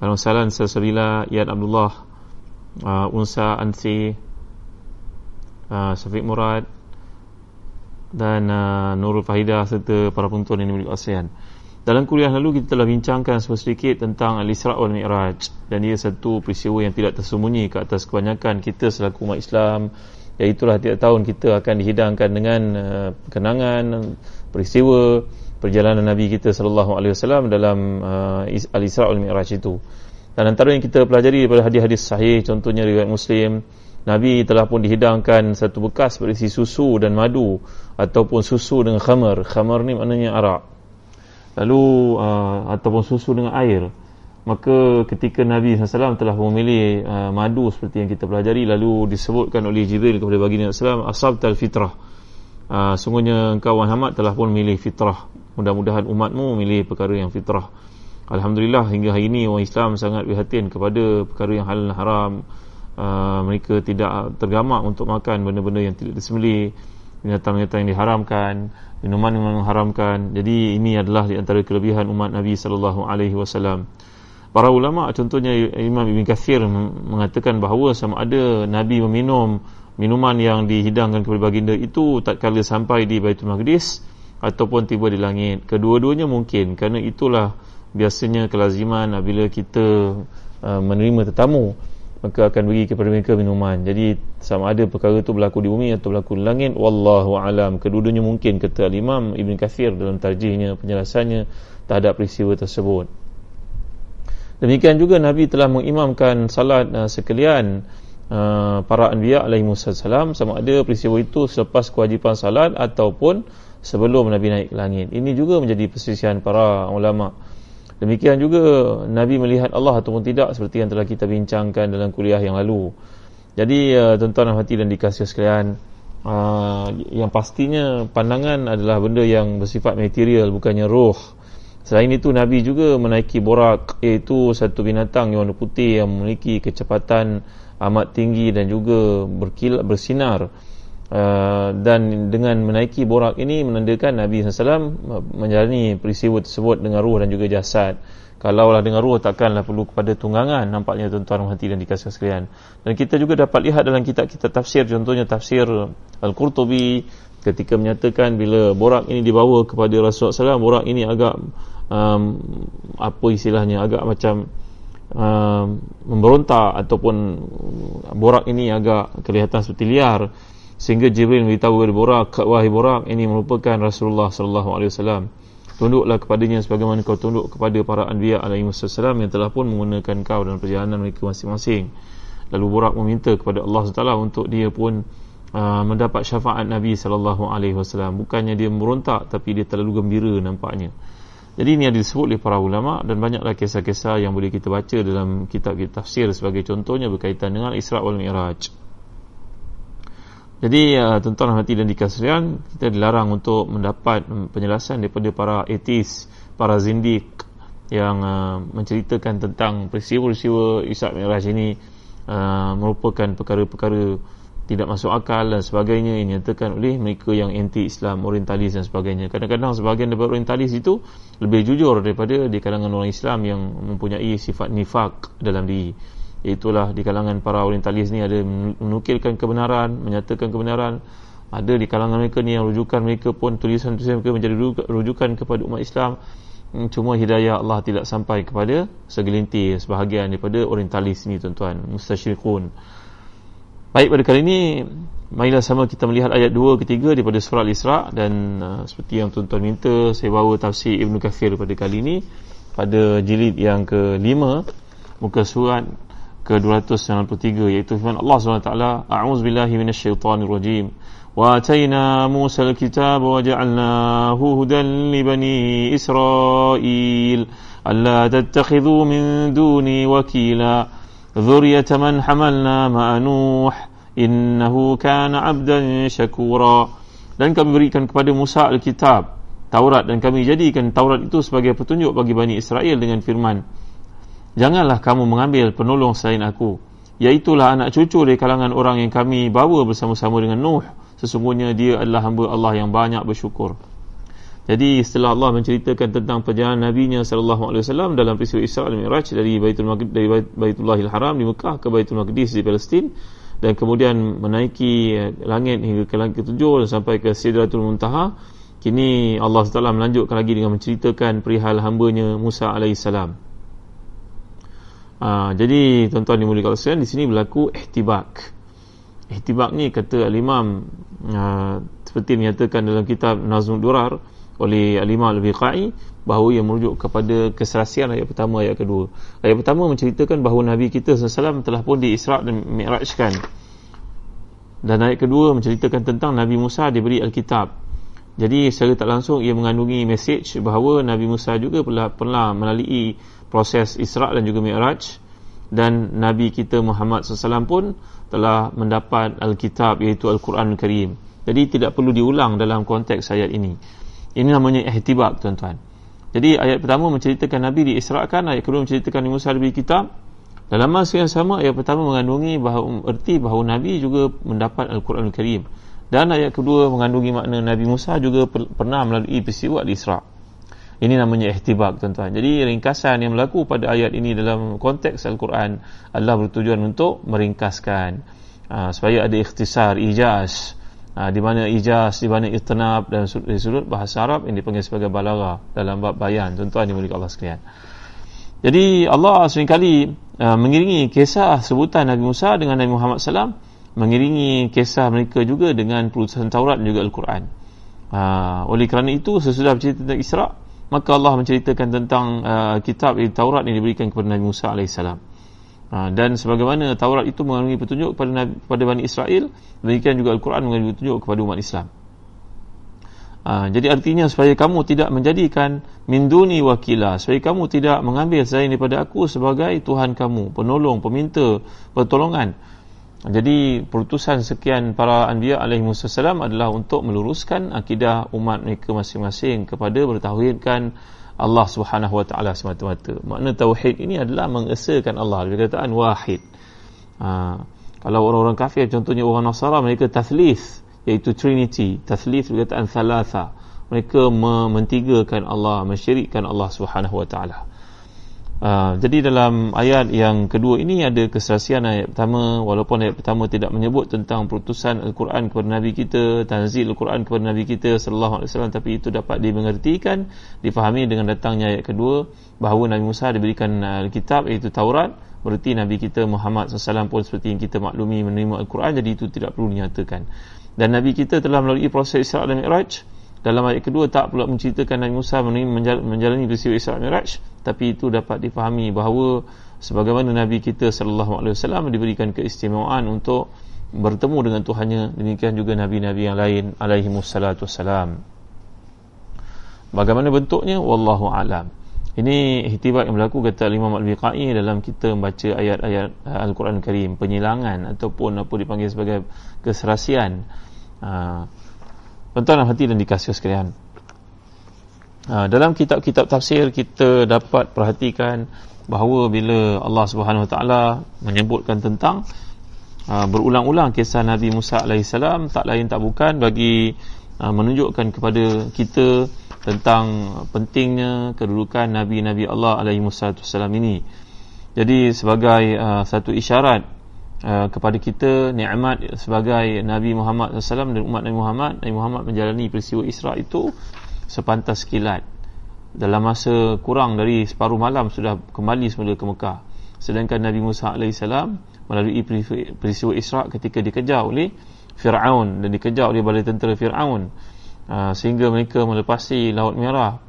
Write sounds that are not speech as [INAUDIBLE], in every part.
Assalamualaikum Sesabila Yad Abdullah uh, Unsa Ansi uh, Syafiq Murad dan uh, Nurul Fahidah serta para penonton yang dimiliki ASEAN dalam kuliah lalu kita telah bincangkan sedikit tentang Al-Isra' wal Mi'raj dan ia satu peristiwa yang tidak tersembunyi ke atas kebanyakan kita selaku umat Islam iaitulah tiap tahun kita akan dihidangkan dengan uh, kenangan peristiwa perjalanan Nabi kita sallallahu alaihi wasallam dalam uh, Al-Isra wal Mi'raj itu. Dan antara yang kita pelajari daripada hadis-hadis sahih contohnya riwayat Muslim, Nabi telah pun dihidangkan satu bekas berisi susu dan madu ataupun susu dengan khamar. Khamar ni maknanya arak. Lalu uh, ataupun susu dengan air. Maka ketika Nabi SAW telah memilih uh, madu seperti yang kita pelajari lalu disebutkan oleh Jibril kepada baginda SAW asabtal fitrah. Uh, sungguhnya engkau Muhammad telah pun memilih fitrah mudah-mudahan umatmu memilih perkara yang fitrah. Alhamdulillah hingga hari ini orang Islam sangat perhatian kepada perkara yang halal dan haram. Uh, mereka tidak tergamak untuk makan benda-benda yang tidak disembelih binatang-binatang yang diharamkan minuman yang mengharamkan jadi ini adalah di antara kelebihan umat Nabi sallallahu alaihi wasallam. Para ulama contohnya Imam Ibn Kathir mengatakan bahawa sama ada Nabi meminum minuman yang dihidangkan kepada baginda itu tak kala sampai di Baitul Maqdis ataupun tiba di langit. Kedua-duanya mungkin kerana itulah biasanya kelaziman apabila kita uh, menerima tetamu maka akan bagi kepada mereka minuman. Jadi sama ada perkara itu berlaku di bumi atau berlaku di langit. Wallahu alam. Kedua-duanya mungkin kata imam Ibn Kathir dalam tarjihnya penjelasannya terhadap peristiwa tersebut. Demikian juga Nabi telah mengimamkan salat uh, sekalian uh, para anbiya alaihi wasallam. Sama ada peristiwa itu selepas kewajipan salat ataupun sebelum Nabi naik ke langit. Ini juga menjadi persisian para ulama. Demikian juga Nabi melihat Allah ataupun tidak seperti yang telah kita bincangkan dalam kuliah yang lalu. Jadi uh, tuan-tuan dan hati dan dikasih sekalian, uh, yang pastinya pandangan adalah benda yang bersifat material bukannya roh. Selain itu Nabi juga menaiki borak iaitu satu binatang yang warna putih yang memiliki kecepatan amat tinggi dan juga berkilat bersinar. Uh, dan dengan menaiki borak ini menandakan Nabi SAW menjalani peristiwa tersebut dengan ruh dan juga jasad. Kalaulah dengan ruh takkanlah perlu kepada tunggangan. Nampaknya tuan-tuan hati dan dikasih sekalian. Dan kita juga dapat lihat dalam kitab-kitab tafsir contohnya tafsir Al-Qurtubi ketika menyatakan bila borak ini dibawa kepada Rasulullah SAW borak ini agak um, apa istilahnya agak macam um, memberontak ataupun borak ini agak kelihatan seperti liar sehingga Jibril beritahu kepada Borak wahai Borak ini merupakan Rasulullah sallallahu alaihi wasallam. Tunduklah kepadanya sebagaimana kau tunduk kepada para anbiya alaihi wasallam yang telah pun menggunakan kau dalam perjalanan mereka masing-masing. Lalu Borak meminta kepada Allah SWT untuk dia pun uh, mendapat syafaat Nabi sallallahu alaihi wasallam. Bukannya dia merontak tapi dia terlalu gembira nampaknya. Jadi ini yang disebut oleh para ulama dan banyaklah kisah-kisah yang boleh kita baca dalam kitab-kitab tafsir sebagai contohnya berkaitan dengan Isra' wal Mi'raj. Jadi uh, tuan-tuan hati dan dikasihan kita dilarang untuk mendapat penjelasan daripada para etis, para zindik yang uh, menceritakan tentang peristiwa-peristiwa Isra' Mi'raj ini uh, merupakan perkara-perkara tidak masuk akal dan sebagainya yang dinyatakan oleh mereka yang anti-Islam, orientalis dan sebagainya. Kadang-kadang sebahagian daripada orientalis itu lebih jujur daripada di kalangan orang Islam yang mempunyai sifat nifak dalam diri itulah di kalangan para orientalis ni ada menukilkan kebenaran menyatakan kebenaran. Ada di kalangan mereka ni yang rujukan mereka pun tulisan-tulisan mereka menjadi rujukan kepada umat Islam. Hmm, cuma hidayah Allah tidak sampai kepada segelintir sebahagian daripada orientalis ni tuan-tuan. Mustasyrikun baik pada kali ini marilah sama kita melihat ayat 2 ketiga daripada surah Al-Isra. Dan uh, seperti yang tuan-tuan minta saya bawa tafsir Ibn Kathir pada kali ini. Pada jilid yang kelima muka surat ke-293 iaitu firman Allah SWT A'udzu billahi minasyaitonir rajim. Wa atayna Musa al-kitab wa ja'alnahu hudan li bani Israil. Alla tattakhidhu min duni wakila. Dzurriyyata man hamalna ma'a nuh. Innahu kana 'abdan syakura. Dan kami berikan kepada Musa Alkitab Taurat dan kami jadikan Taurat itu sebagai petunjuk bagi Bani Israel dengan firman Janganlah kamu mengambil penolong selain aku. Iaitulah anak cucu dari kalangan orang yang kami bawa bersama-sama dengan Nuh. Sesungguhnya dia adalah hamba Allah yang banyak bersyukur. Jadi setelah Allah menceritakan tentang perjalanan Nabi-Nya sallallahu alaihi wasallam dalam peristiwa Isra dan Mi'raj dari Baitul Maqdis dari Baitullahil Haram di Mekah ke Baitul Maqdis di Palestin dan kemudian menaiki eh, langit hingga ke langit ketujuh dan sampai ke Sidratul Muntaha kini Allah SWT melanjutkan lagi dengan menceritakan perihal hambanya Musa alaihissalam uh, jadi tuan-tuan dimulikkan sekalian di sini berlaku ihtibak. Ihtibak ni kata al-imam uh, seperti dinyatakan dalam kitab Nazmul Durar oleh Alimah Al-Biqai bahawa ia merujuk kepada keserasian ayat pertama ayat kedua. Ayat pertama menceritakan bahawa Nabi kita SAW telah pun diisra' dan mi'rajkan dan ayat kedua menceritakan tentang Nabi Musa diberi Alkitab. Jadi secara tak langsung ia mengandungi message bahawa Nabi Musa juga pernah, pernah melalui proses isra' dan juga mi'raj dan Nabi kita Muhammad SAW pun telah mendapat Alkitab iaitu Al-Quran Al-Karim jadi tidak perlu diulang dalam konteks ayat ini ini namanya ihtibak tuan-tuan. Jadi ayat pertama menceritakan Nabi diisrakan, ayat kedua menceritakan Nabi Musa diberi kitab. Dalam masa yang sama ayat pertama mengandungi bahawa erti bahawa Nabi juga mendapat Al-Quran Al-Karim. Dan ayat kedua mengandungi makna Nabi Musa juga per- pernah melalui peristiwa di Isra. Ini namanya ihtibak tuan-tuan. Jadi ringkasan yang berlaku pada ayat ini dalam konteks Al-Quran Allah bertujuan untuk meringkaskan uh, supaya ada ikhtisar, ijaz. Ha, di mana ijaz, di mana itnab dan dari sudut bahasa Arab yang dipanggil sebagai balaghah dalam bab bayan. Tuan-tuan dimiliki Allah sekalian. Jadi Allah seringkali uh, mengiringi kisah sebutan Nabi Musa dengan Nabi Muhammad SAW mengiringi kisah mereka juga dengan perutusan Taurat dan juga Al-Quran. Uh, oleh kerana itu sesudah bercerita tentang Isra' maka Allah menceritakan tentang uh, kitab Taurat yang diberikan kepada Nabi Musa AS Ha, dan sebagaimana Taurat itu mengandungi petunjuk kepada Nabi, kepada Bani Israel demikian juga Al-Quran mengandungi petunjuk kepada umat Islam. Ha, jadi artinya supaya kamu tidak menjadikan minduni wakila supaya kamu tidak mengambil selain daripada aku sebagai Tuhan kamu penolong, peminta pertolongan jadi perutusan sekian para anbiya alaihi wasallam adalah untuk meluruskan akidah umat mereka masing-masing kepada bertauhidkan Allah Subhanahu wa taala semata-mata. Makna tauhid ini adalah mengesakan Allah. Dia kataan wahid. Ha, kalau orang-orang kafir contohnya orang Nasara mereka tathlith iaitu trinity, tathlith berkataan thalatha. Mereka mementigakan Allah, mensyirikkan Allah Subhanahu wa taala. Uh, jadi dalam ayat yang kedua ini ada kesaksian ayat pertama walaupun ayat pertama tidak menyebut tentang perutusan Al-Quran kepada Nabi kita tanzil Al-Quran kepada Nabi kita sallallahu alaihi wasallam tapi itu dapat dimengertikan difahami dengan datangnya ayat kedua bahawa Nabi Musa diberikan uh, kitab iaitu Taurat. Berarti Nabi kita Muhammad SAW pun seperti yang kita maklumi menerima Al-Quran jadi itu tidak perlu dinyatakan. Dan Nabi kita telah melalui proses Isra' dan Mi'raj dalam ayat kedua tak pula menceritakan Nabi Musa menjalani peristiwa Isra Miraj tapi itu dapat difahami bahawa sebagaimana Nabi kita sallallahu alaihi wasallam diberikan keistimewaan untuk bertemu dengan Tuhannya demikian juga nabi-nabi yang lain alaihi wassalatu wassalam. Bagaimana bentuknya? Wallahu alam. Ini ihtibat yang berlaku kata Imam Al-Biqai dalam kita membaca ayat-ayat Al-Quran Karim penyilangan ataupun apa dipanggil sebagai keserasian. Uh, Tuan-tuan hati dan dikasih sekalian. Ha, dalam kitab-kitab tafsir kita dapat perhatikan bahawa bila Allah Subhanahu Wa Taala menyebutkan tentang ha, berulang-ulang kisah Nabi Musa alaihissalam tak lain tak bukan bagi ha, menunjukkan kepada kita tentang pentingnya kedudukan Nabi-Nabi Allah wasallam ini. Jadi sebagai uh, satu isyarat Uh, kepada kita nikmat sebagai Nabi Muhammad SAW dan umat Nabi Muhammad. Nabi Muhammad menjalani peristiwa Isra itu sepantas kilat dalam masa kurang dari separuh malam sudah kembali semula ke Mekah. Sedangkan Nabi Musa AS melalui peristiwa Isra ketika dikejar oleh Fir'aun dan dikejar oleh balai tentera Fir'aun. Uh, sehingga mereka melepasi Laut Merah.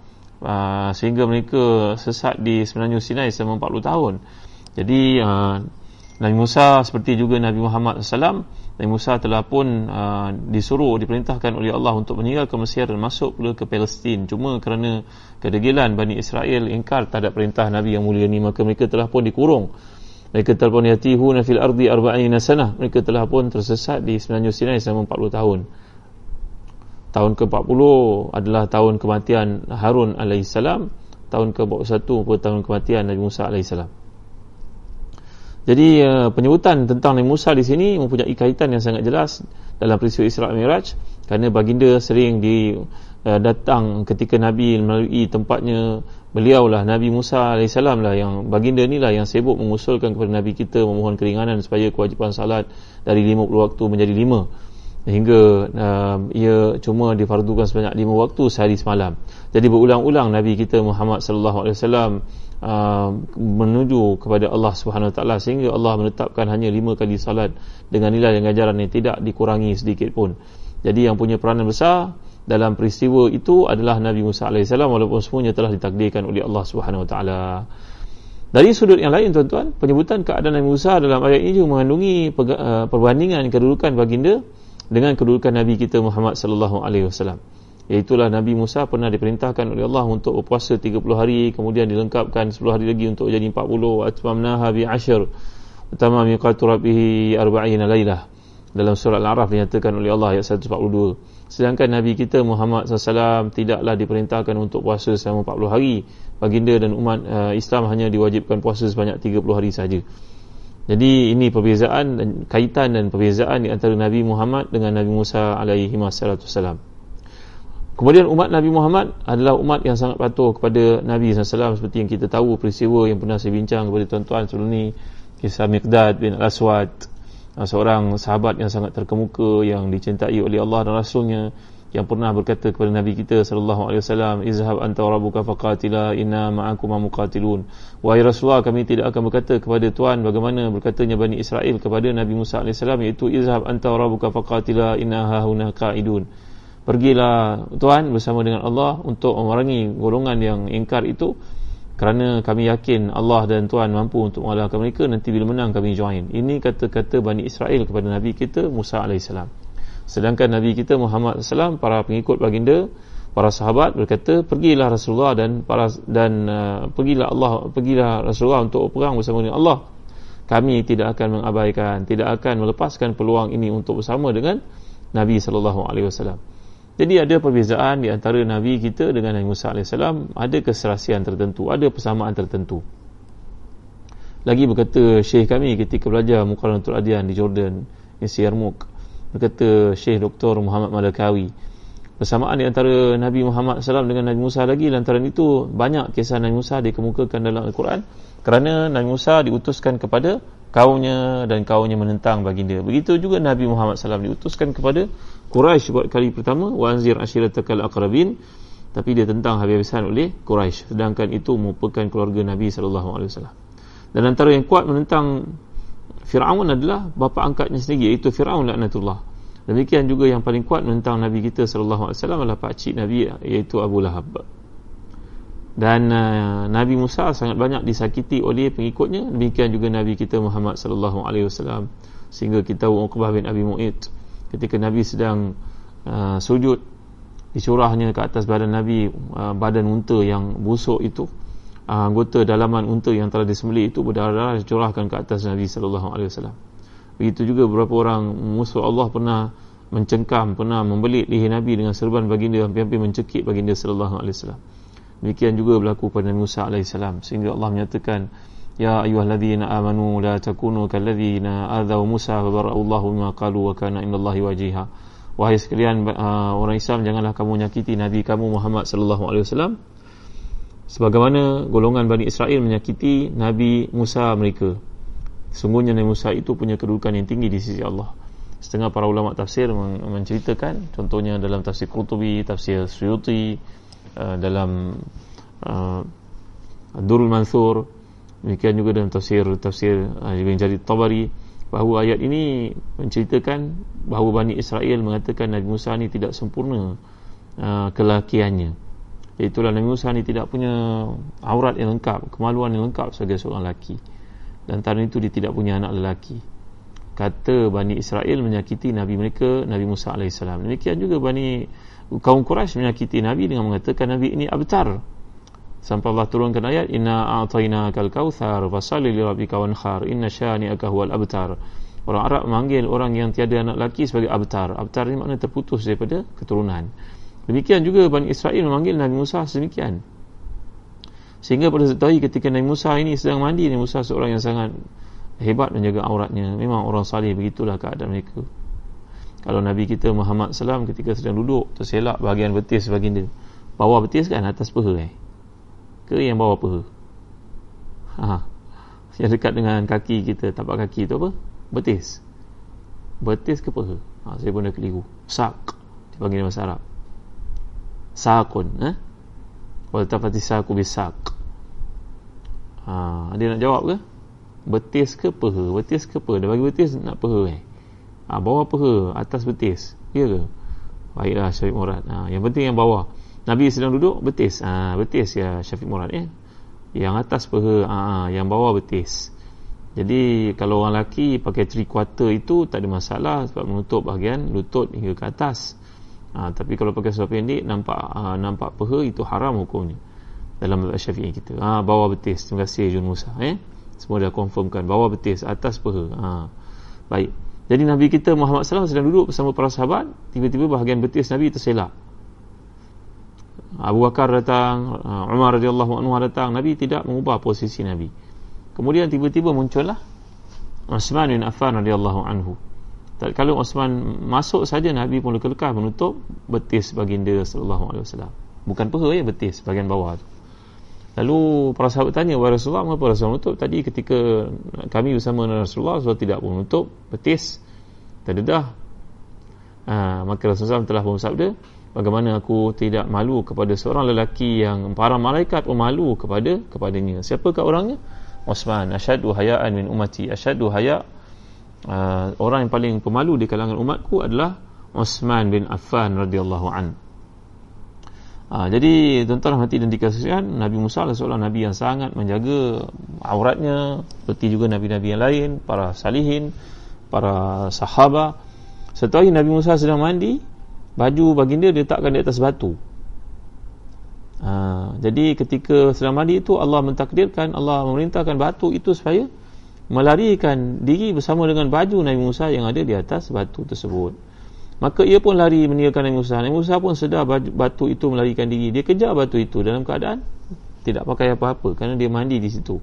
Uh, sehingga mereka sesat di semenanjung Sinai selama 40 tahun. Jadi uh, Nabi Musa seperti juga Nabi Muhammad SAW Nabi Musa telah pun uh, disuruh diperintahkan oleh Allah untuk meninggalkan Mesir dan masuk pula ke Palestin. Cuma kerana kedegilan Bani Israel ingkar terhadap perintah Nabi yang mulia ini maka mereka telah pun dikurung. Mereka telah pun yatihuna fil ardi arba'ina sanah. Mereka telah pun tersesat di semenanjung Sinai selama 40 tahun. Tahun ke-40 adalah tahun kematian Harun alaihissalam. Tahun ke-41 pun tahun kematian Nabi Musa alaihissalam jadi uh, penyebutan tentang Nabi Musa di sini mempunyai kaitan yang sangat jelas dalam peristiwa Isra Miraj kerana baginda sering di uh, datang ketika Nabi melalui tempatnya. Beliaulah Nabi Musa AS lah yang baginda ni lah yang sibuk mengusulkan kepada Nabi kita memohon keringanan supaya kewajipan salat dari 50 waktu menjadi 5 hingga uh, ia cuma difardukan sebanyak 5 waktu sehari semalam. Jadi berulang-ulang Nabi kita Muhammad sallallahu alaihi wasallam uh, menuju kepada Allah Subhanahu Wa taala sehingga Allah menetapkan hanya 5 kali salat dengan nilai dan ganjaran yang tidak dikurangi sedikit pun jadi yang punya peranan besar dalam peristiwa itu adalah Nabi Musa AS walaupun semuanya telah ditakdirkan oleh Allah Subhanahu Wa Taala. Dari sudut yang lain tuan-tuan, penyebutan keadaan Nabi Musa dalam ayat ini juga mengandungi uh, perbandingan kedudukan baginda dengan kedudukan Nabi kita Muhammad sallallahu alaihi wasallam. Iaitulah Nabi Musa pernah diperintahkan oleh Allah untuk berpuasa 30 hari, kemudian dilengkapkan 10 hari lagi untuk jadi 40 atmamnaha bi ashr. Utama miqatu rabbih 40 lailah. Dalam surah Al-A'raf dinyatakan oleh Allah ayat 142 sedangkan Nabi kita Muhammad SAW tidaklah diperintahkan untuk puasa selama 40 hari baginda dan umat uh, Islam hanya diwajibkan puasa sebanyak 30 hari saja jadi ini perbezaan dan kaitan dan perbezaan di antara Nabi Muhammad dengan Nabi Musa alaihi wassalam kemudian umat Nabi Muhammad adalah umat yang sangat patuh kepada Nabi SAW seperti yang kita tahu peristiwa yang pernah saya bincang kepada tuan-tuan sebelum ini kisah Miqdad bin Al-Aswad Ah, seorang sahabat yang sangat terkemuka yang dicintai oleh Allah dan Rasulnya yang pernah berkata kepada Nabi kita sallallahu alaihi wasallam izhab anta rabbuka faqatila inna ma'akum muqatilun. Wahai Rasulullah kami tidak akan berkata kepada tuan bagaimana berkatanya Bani Israel kepada Nabi Musa alaihi salam iaitu izhab anta rabbuka faqatila inna hahuna qa'idun pergilah tuan bersama dengan Allah untuk memerangi golongan yang ingkar itu. Kerana kami yakin Allah dan Tuhan mampu untuk mengalahkan mereka nanti bila menang kami join. Ini kata-kata Bani Israel kepada Nabi kita Musa AS sedangkan Nabi kita Muhammad SAW para pengikut baginda para sahabat berkata pergilah Rasulullah dan para dan uh, pergilah Allah pergilah Rasulullah untuk perang bersama dengan Allah. Kami tidak akan mengabaikan tidak akan melepaskan peluang ini untuk bersama dengan Nabi sallallahu alaihi wasallam jadi ada perbezaan di antara Nabi kita dengan Nabi Musa AS Ada keserasian tertentu Ada persamaan tertentu Lagi berkata Syekh kami ketika belajar Mukaranatul Adian di Jordan Isi Yarmuk Berkata Syekh Dr. Muhammad Malakawi Persamaan di antara Nabi Muhammad SAW dengan Nabi Musa lagi Lantaran itu banyak kisah Nabi Musa dikemukakan dalam Al-Quran Kerana Nabi Musa diutuskan kepada kaumnya dan kaumnya menentang baginda. Begitu juga Nabi Muhammad SAW diutuskan kepada Quraisy buat kali pertama wanzir ashiratakal aqrabin tapi dia tentang habis-habisan oleh Quraisy sedangkan itu merupakan keluarga Nabi sallallahu alaihi wasallam. Dan antara yang kuat menentang Firaun adalah bapa angkatnya sendiri iaitu Firaun laknatullah. Demikian juga yang paling kuat menentang Nabi kita sallallahu alaihi wasallam adalah pak cik Nabi iaitu Abu Lahab. Dan uh, Nabi Musa sangat banyak disakiti oleh pengikutnya. Demikian juga Nabi kita Muhammad sallallahu alaihi wasallam. Sehingga kita Uqbah bin Abi Mu'id ketika Nabi sedang uh, sujud dicurahnya ke atas badan Nabi uh, badan unta yang busuk itu uh, anggota dalaman unta yang telah disembelih itu berdarah dicurahkan ke atas Nabi sallallahu alaihi wasallam. Begitu juga beberapa orang musuh Allah pernah mencengkam pernah membelit leher Nabi dengan serban baginda hampir-hampir mencekik baginda sallallahu alaihi wasallam demikian juga berlaku pada Nabi Musa salam sehingga Allah menyatakan Ya ayyuhalladzina amanu la takunu kalladzina adzaw Musa fa bara'allahu bima qalu wa kana indallahi wajiha. Wahai sekalian uh, orang Islam janganlah kamu menyakiti nabi kamu Muhammad sallallahu alaihi wasallam sebagaimana golongan Bani Israel menyakiti nabi Musa mereka. Sungguhnya Nabi Musa itu punya kedudukan yang tinggi di sisi Allah. Setengah para ulama tafsir menceritakan contohnya dalam tafsir Qurtubi, tafsir Suyuti, uh, dalam uh, Durul Mansur Demikian juga dalam tafsir tafsir uh, Ibn Jarir Tabari bahawa ayat ini menceritakan bahawa Bani Israel mengatakan Nabi Musa ni tidak sempurna uh, kelakiannya. Itulah Nabi Musa ni tidak punya aurat yang lengkap, kemaluan yang lengkap sebagai seorang lelaki. Dan tanpa itu dia tidak punya anak lelaki. Kata Bani Israel menyakiti Nabi mereka, Nabi Musa AS. Demikian juga Bani kaum Quraisy menyakiti Nabi dengan mengatakan Nabi ini abtar. Sampai Allah turunkan ayat inna a'tainakal kautsar fasalli li rabbika wanhar inna syani'aka huwal abtar. Orang Arab memanggil orang yang tiada anak lelaki sebagai abtar. Abtar ini makna terputus daripada keturunan. Demikian juga Bani Israel memanggil Nabi Musa sedemikian. Sehingga pada satu hari ketika Nabi Musa ini sedang mandi Nabi Musa seorang yang sangat hebat menjaga auratnya. Memang orang salih begitulah keadaan mereka. Kalau Nabi kita Muhammad SAW ketika sedang duduk terselak bahagian betis baginda. Bawah betis kan atas peha eh? Ke yang bawah peha? Ha. yang dekat dengan kaki kita tapak kaki tu apa? Betis. Betis ke peha? Ha, saya pun dah keliru. Sak. Dipanggil dalam bahasa Arab. Sakun eh? wal tafati saku bisak ha, dia nak jawab ke betis ke peha betis ke peha dia bagi betis nak peha eh? ha, bawah peha atas betis. Ya ke? Baiklah Syafiq Murad. Ha, yang penting yang bawah. Nabi sedang duduk betis. Ha, betis ya Syafiq Murad eh? yang atas peha ha, yang bawah betis. Jadi kalau orang lelaki pakai three quarter itu tak ada masalah sebab menutup bahagian lutut hingga ke atas. Ha, tapi kalau pakai seluar pendek nampak ha, nampak peha itu haram hukumnya. Dalam syafi'i kita. Ha, bawah betis. Terima kasih Jun Musa eh? Semua dah confirmkan bawah betis atas peha ha. baik jadi Nabi kita Muhammad SAW sedang duduk bersama para sahabat tiba-tiba bahagian betis Nabi terselak Abu Bakar datang, uh, Umar radhiyallahu anhu datang, Nabi tidak mengubah posisi Nabi. Kemudian tiba-tiba muncullah Uthman bin Affan radhiyallahu anhu. Kalau Uthman masuk saja Nabi pun lekah menutup betis baginda sallallahu alaihi wasallam. Bukan peha ya betis bahagian bawah tu. Lalu para sahabat tanya, "Wahai Rasulullah, mengapa Rasulullah menutup tadi ketika kami bersama Rasulullah, Rasulullah tidak pun menutup betis?" Terdedah. Ha, maka Rasulullah telah bersabda, bagaimana aku tidak malu kepada seorang lelaki yang para malaikat pun malu kepada kepadanya siapakah orangnya Osman asyadu hayaan min umati asyadu haya uh, orang yang paling pemalu di kalangan umatku adalah Osman bin Affan radhiyallahu an uh, jadi tuan-tuan hati dan dikasihkan Nabi Musa adalah seorang Nabi yang sangat menjaga auratnya seperti juga Nabi-Nabi yang lain para salihin para sahabat setelah Nabi Musa sedang mandi baju baginda dia letakkan di atas batu. Ha, jadi ketika sedang mandi itu Allah mentakdirkan Allah memerintahkan batu itu supaya melarikan diri bersama dengan baju Nabi Musa yang ada di atas batu tersebut maka ia pun lari meninggalkan Nabi Musa Nabi Musa pun sedar batu itu melarikan diri. Dia kejar batu itu dalam keadaan tidak pakai apa-apa kerana dia mandi di situ.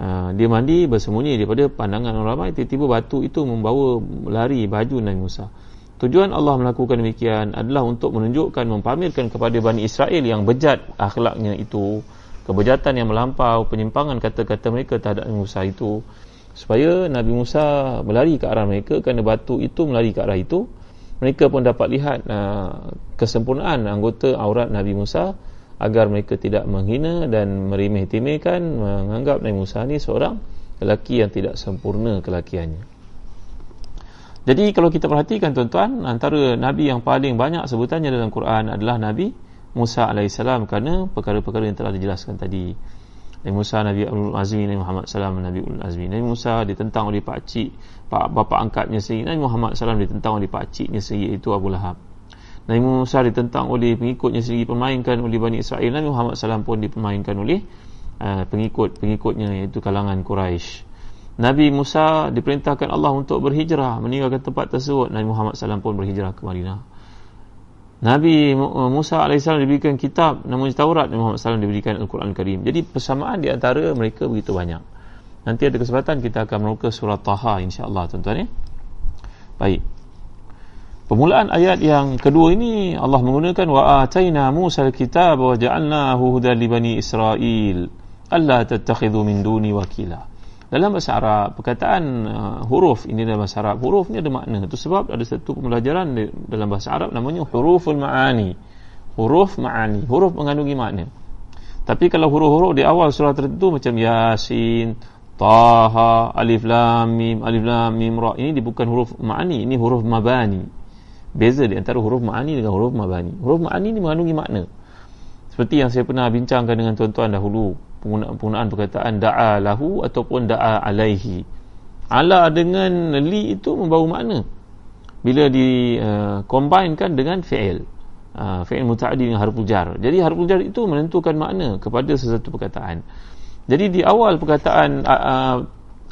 Ha, dia mandi bersembunyi daripada pandangan orang ramai. Tiba-tiba batu itu membawa lari baju Nabi Musa Tujuan Allah melakukan demikian adalah untuk menunjukkan, mempamerkan kepada Bani Israel yang bejat akhlaknya itu, kebejatan yang melampau, penyimpangan kata-kata mereka terhadap Nabi Musa itu, supaya Nabi Musa melari ke arah mereka kerana batu itu melari ke arah itu, mereka pun dapat lihat uh, kesempurnaan anggota aurat Nabi Musa agar mereka tidak menghina dan merimeh-timehkan menganggap Nabi Musa ini seorang lelaki yang tidak sempurna kelakiannya. Jadi kalau kita perhatikan tuan-tuan, antara Nabi yang paling banyak sebutannya dalam Quran adalah Nabi Musa AS kerana perkara-perkara yang telah dijelaskan tadi. Nabi Musa, Nabi Abdul Azmi, Nabi Muhammad SAW, Nabi Abdul Azmi. Nabi Musa ditentang oleh pak cik, pak, bapa angkatnya sendiri. Nabi Muhammad SAW ditentang oleh pak ciknya sendiri, iaitu Abu Lahab. Nabi Musa ditentang oleh pengikutnya sendiri, permainkan oleh Bani Israel. Nabi Muhammad SAW pun dipermainkan oleh uh, pengikut-pengikutnya, iaitu kalangan Quraisy. Nabi Musa diperintahkan Allah untuk berhijrah meninggalkan tempat tersebut Nabi Muhammad SAW pun berhijrah ke Madinah Nabi Musa AS diberikan kitab namanya Taurat Nabi Muhammad SAW diberikan Al-Quran Al-Karim. Jadi persamaan di antara mereka begitu banyak. Nanti ada kesempatan kita akan menuka surah Taha insyaAllah tuan-tuan ya. Baik. Permulaan ayat yang kedua ini Allah menggunakan wa ataina Musa al-kitab wa ja'alnahu hudan li bani Israil. Alla tattakhidhu min duni wakila dalam bahasa Arab perkataan uh, huruf ini dalam bahasa Arab huruf ni ada makna. Itu sebab ada satu pembelajaran di, dalam bahasa Arab namanya huruful ma'ani. Huruf ma'ani. Huruf mengandungi makna. Tapi kalau huruf-huruf di awal surah tertentu macam yasin taha alif lam mim alif lam mim ra ini bukan huruf ma'ani ini huruf mabani. Beza di antara huruf ma'ani dengan huruf mabani. Huruf ma'ani ini mengandungi makna. Seperti yang saya pernah bincangkan dengan tuan-tuan dahulu penggunaan perkataan da'a lahu ataupun da'a alaihi. Ala dengan li itu membawa makna. Bila di uh, combinekan dengan fi'il. Uh, fi'il muta'addi dengan harful jar. Jadi harful jar itu menentukan makna kepada sesuatu perkataan. Jadi di awal perkataan uh,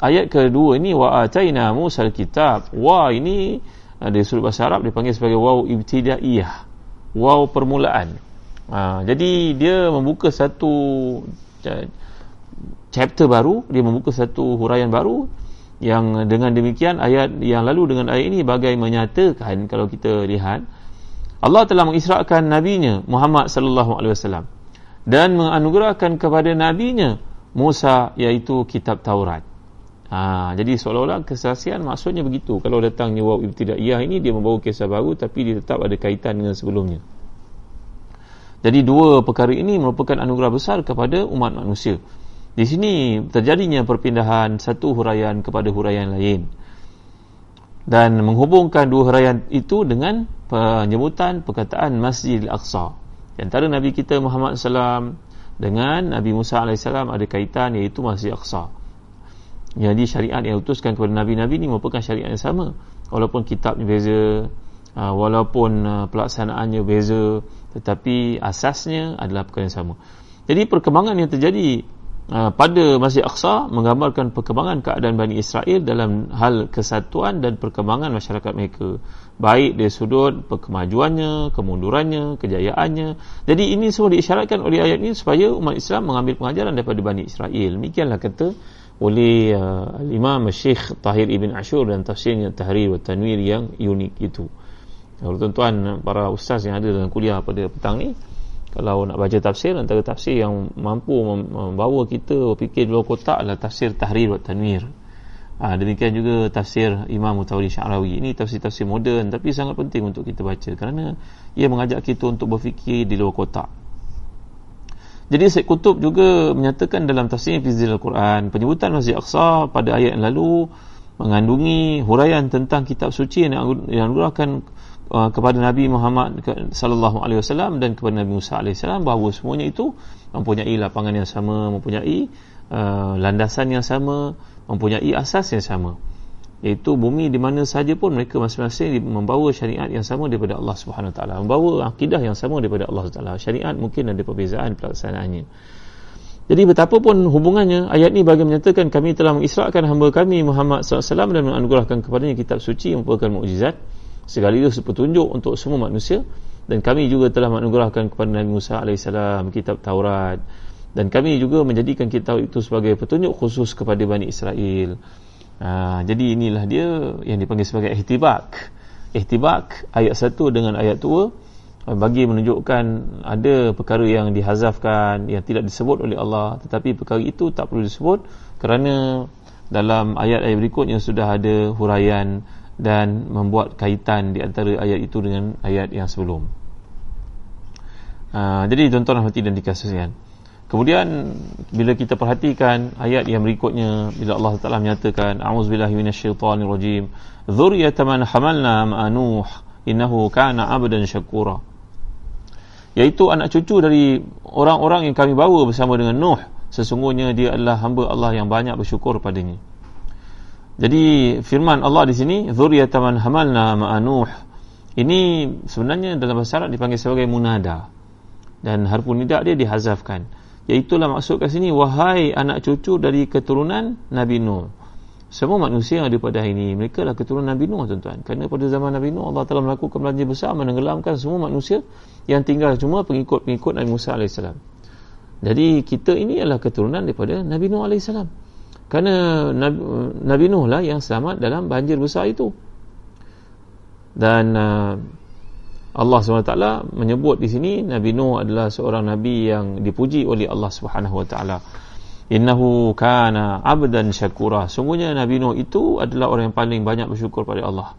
ayat kedua ini wa ataina Musa kitab wa ini uh, dari sudut bahasa Arab dipanggil sebagai waw ibtidaiyah. Waw permulaan. Uh, jadi dia membuka satu chapter baru dia membuka satu huraian baru yang dengan demikian ayat yang lalu dengan ayat ini bagai menyatakan kalau kita lihat Allah telah mengisrakan nabinya Muhammad sallallahu alaihi wasallam dan menganugerahkan kepada nabinya Musa iaitu kitab Taurat Ha, jadi seolah-olah kesaksian maksudnya begitu. Kalau datangnya waw ibtidaiyah ini dia membawa kisah baru tapi dia tetap ada kaitan dengan sebelumnya. Jadi dua perkara ini merupakan anugerah besar kepada umat manusia. Di sini terjadinya perpindahan satu huraian kepada huraian lain. Dan menghubungkan dua huraian itu dengan penyebutan perkataan Masjid Al-Aqsa. Antara Nabi kita Muhammad SAW dengan Nabi Musa AS ada kaitan iaitu Masjid Al-Aqsa. Jadi syariat yang utuskan kepada Nabi-Nabi ini merupakan syariat yang sama Walaupun kitabnya beza uh, Walaupun uh, pelaksanaannya beza Tetapi asasnya adalah perkara yang sama. Jadi perkembangan yang terjadi uh, pada Masjid Aqsa Menggambarkan perkembangan keadaan Bani Israel Dalam hal kesatuan dan perkembangan masyarakat mereka. Baik dari sudut kemajuannya, kemundurannya, kejayaannya. Jadi ini semua diisyaratkan oleh ayat ini Supaya umat Islam mengambil pengajaran daripada Bani Israel. Demikianlah kata oleh uh, Imam Syekh Tahir Ibn Ashur dan tafsirnya Tahrir wa Tanwir yang unik itu kalau tuan-tuan para ustaz yang ada dalam kuliah pada petang ni kalau nak baca tafsir antara tafsir yang mampu membawa kita berfikir dua kotak adalah tafsir Tahrir wa Tanwir. Ha, demikian juga tafsir Imam Mutawri Syarawi. Ini tafsir-tafsir moden tapi sangat penting untuk kita baca kerana ia mengajak kita untuk berfikir di luar kotak. Jadi Syed Kutub juga menyatakan dalam tafsir Fizil Al-Quran penyebutan Masjid Aqsa pada ayat yang lalu mengandungi huraian tentang kitab suci yang dianugerahkan uh, kepada Nabi Muhammad sallallahu alaihi wasallam dan kepada Nabi Musa alaihi salam bahawa semuanya itu mempunyai lapangan yang sama, mempunyai uh, landasan yang sama, mempunyai asas yang sama. Iaitu bumi di mana saja pun mereka masing-masing membawa syariat yang sama daripada Allah Subhanahu Wa Taala membawa akidah yang sama daripada Allah Taala. Syariat mungkin ada perbezaan pelaksanaannya. Jadi betapapun hubungannya ayat ini bagi menyatakan kami telah mengisrakan hamba kami Muhammad SAW dan menganugerahkan kepadanya kitab suci yang merupakan mukjizat sekaligus petunjuk untuk semua manusia. Dan kami juga telah menganugerahkan kepada Nabi Musa AS kitab Taurat. Dan kami juga menjadikan kitab itu sebagai petunjuk khusus kepada Bani Israel. Ha, jadi inilah dia yang dipanggil sebagai ihtibak. Ihtibak ayat satu dengan ayat dua bagi menunjukkan ada perkara yang dihazafkan yang tidak disebut oleh Allah. Tetapi perkara itu tak perlu disebut kerana dalam ayat-ayat berikutnya sudah ada huraian dan membuat kaitan di antara ayat itu dengan ayat yang sebelum. Ha, jadi tuan-tuan hati dan dikasihkan. Kemudian bila kita perhatikan ayat yang berikutnya bila Allah Taala menyatakan a'udzubillahi minasyaitonir rajim dzurriyyatan man hamalna ma'a nuh innahu kana 'abdan syakura iaitu anak cucu dari orang-orang yang kami bawa bersama dengan Nuh sesungguhnya dia adalah hamba Allah yang banyak bersyukur padanya jadi firman Allah di sini dzurriyyatan man hamalna ma'a nuh. Ini sebenarnya dalam bahasa Arab dipanggil sebagai munada. Dan harfu nida dia dihazafkan. Iaitulah maksud kat sini Wahai anak cucu dari keturunan Nabi Nuh. Semua manusia yang ada pada hari ini Mereka lah keturunan Nabi Nuh tuan-tuan. Kerana pada zaman Nabi Nuh Allah telah melakukan belanja besar Menenggelamkan semua manusia Yang tinggal cuma pengikut-pengikut Nabi Musa AS Jadi kita ini adalah keturunan daripada Nabi Nuh AS Kerana Nabi, Nabi Nuh lah yang selamat dalam banjir besar itu. Dan uh, Allah SWT menyebut di sini Nabi Nuh adalah seorang Nabi yang dipuji oleh Allah SWT Innahu kana abdan syakura. Sungguhnya Nabi Nuh itu adalah orang yang paling banyak bersyukur pada Allah.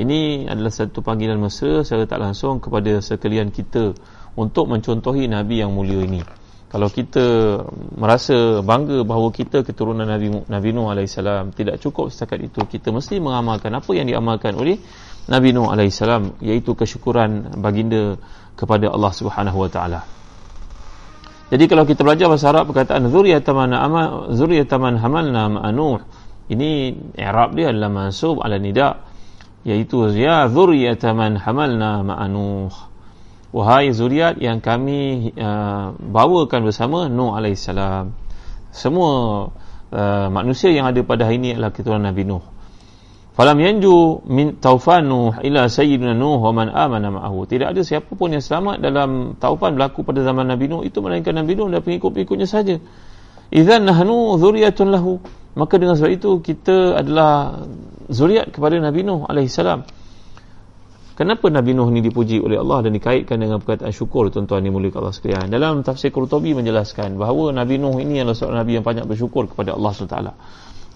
Ini adalah satu panggilan mesra secara tak langsung kepada sekalian kita Untuk mencontohi Nabi yang mulia ini Kalau kita merasa bangga bahawa kita keturunan Nabi, Nabi Nuh AS Tidak cukup setakat itu Kita mesti mengamalkan apa yang diamalkan oleh Nabi Nuh AS iaitu kesyukuran baginda kepada Allah Subhanahu Wa Taala. Jadi kalau kita belajar bahasa Arab perkataan zuriyatan ama zuriyatan hamalna ma'nuh ini i'rab dia adalah mansub ala nida iaitu ya zuriyatan hamalna ma'nuh wahai zuriat yang kami uh, bawakan bersama Nuh alaihissalam semua uh, manusia yang ada pada hari ini adalah keturunan Nabi Nuh. Falam yanju min taufan Nuh ila sayyidina Nuh wa man amana ma'ahu. Tidak ada siapa pun yang selamat dalam taufan berlaku pada zaman Nabi Nuh. Itu melainkan Nabi Nuh dan pengikut-pengikutnya saja. Idzan nahnu zuriyatun lahu. Maka dengan sebab itu kita adalah zuriat kepada Nabi Nuh alaihissalam Kenapa Nabi Nuh ni dipuji oleh Allah dan dikaitkan dengan perkataan syukur tuan-tuan yang mulia Allah sekalian. Dalam tafsir Qurtubi menjelaskan bahawa Nabi Nuh ini adalah seorang Nabi yang banyak bersyukur kepada Allah SWT.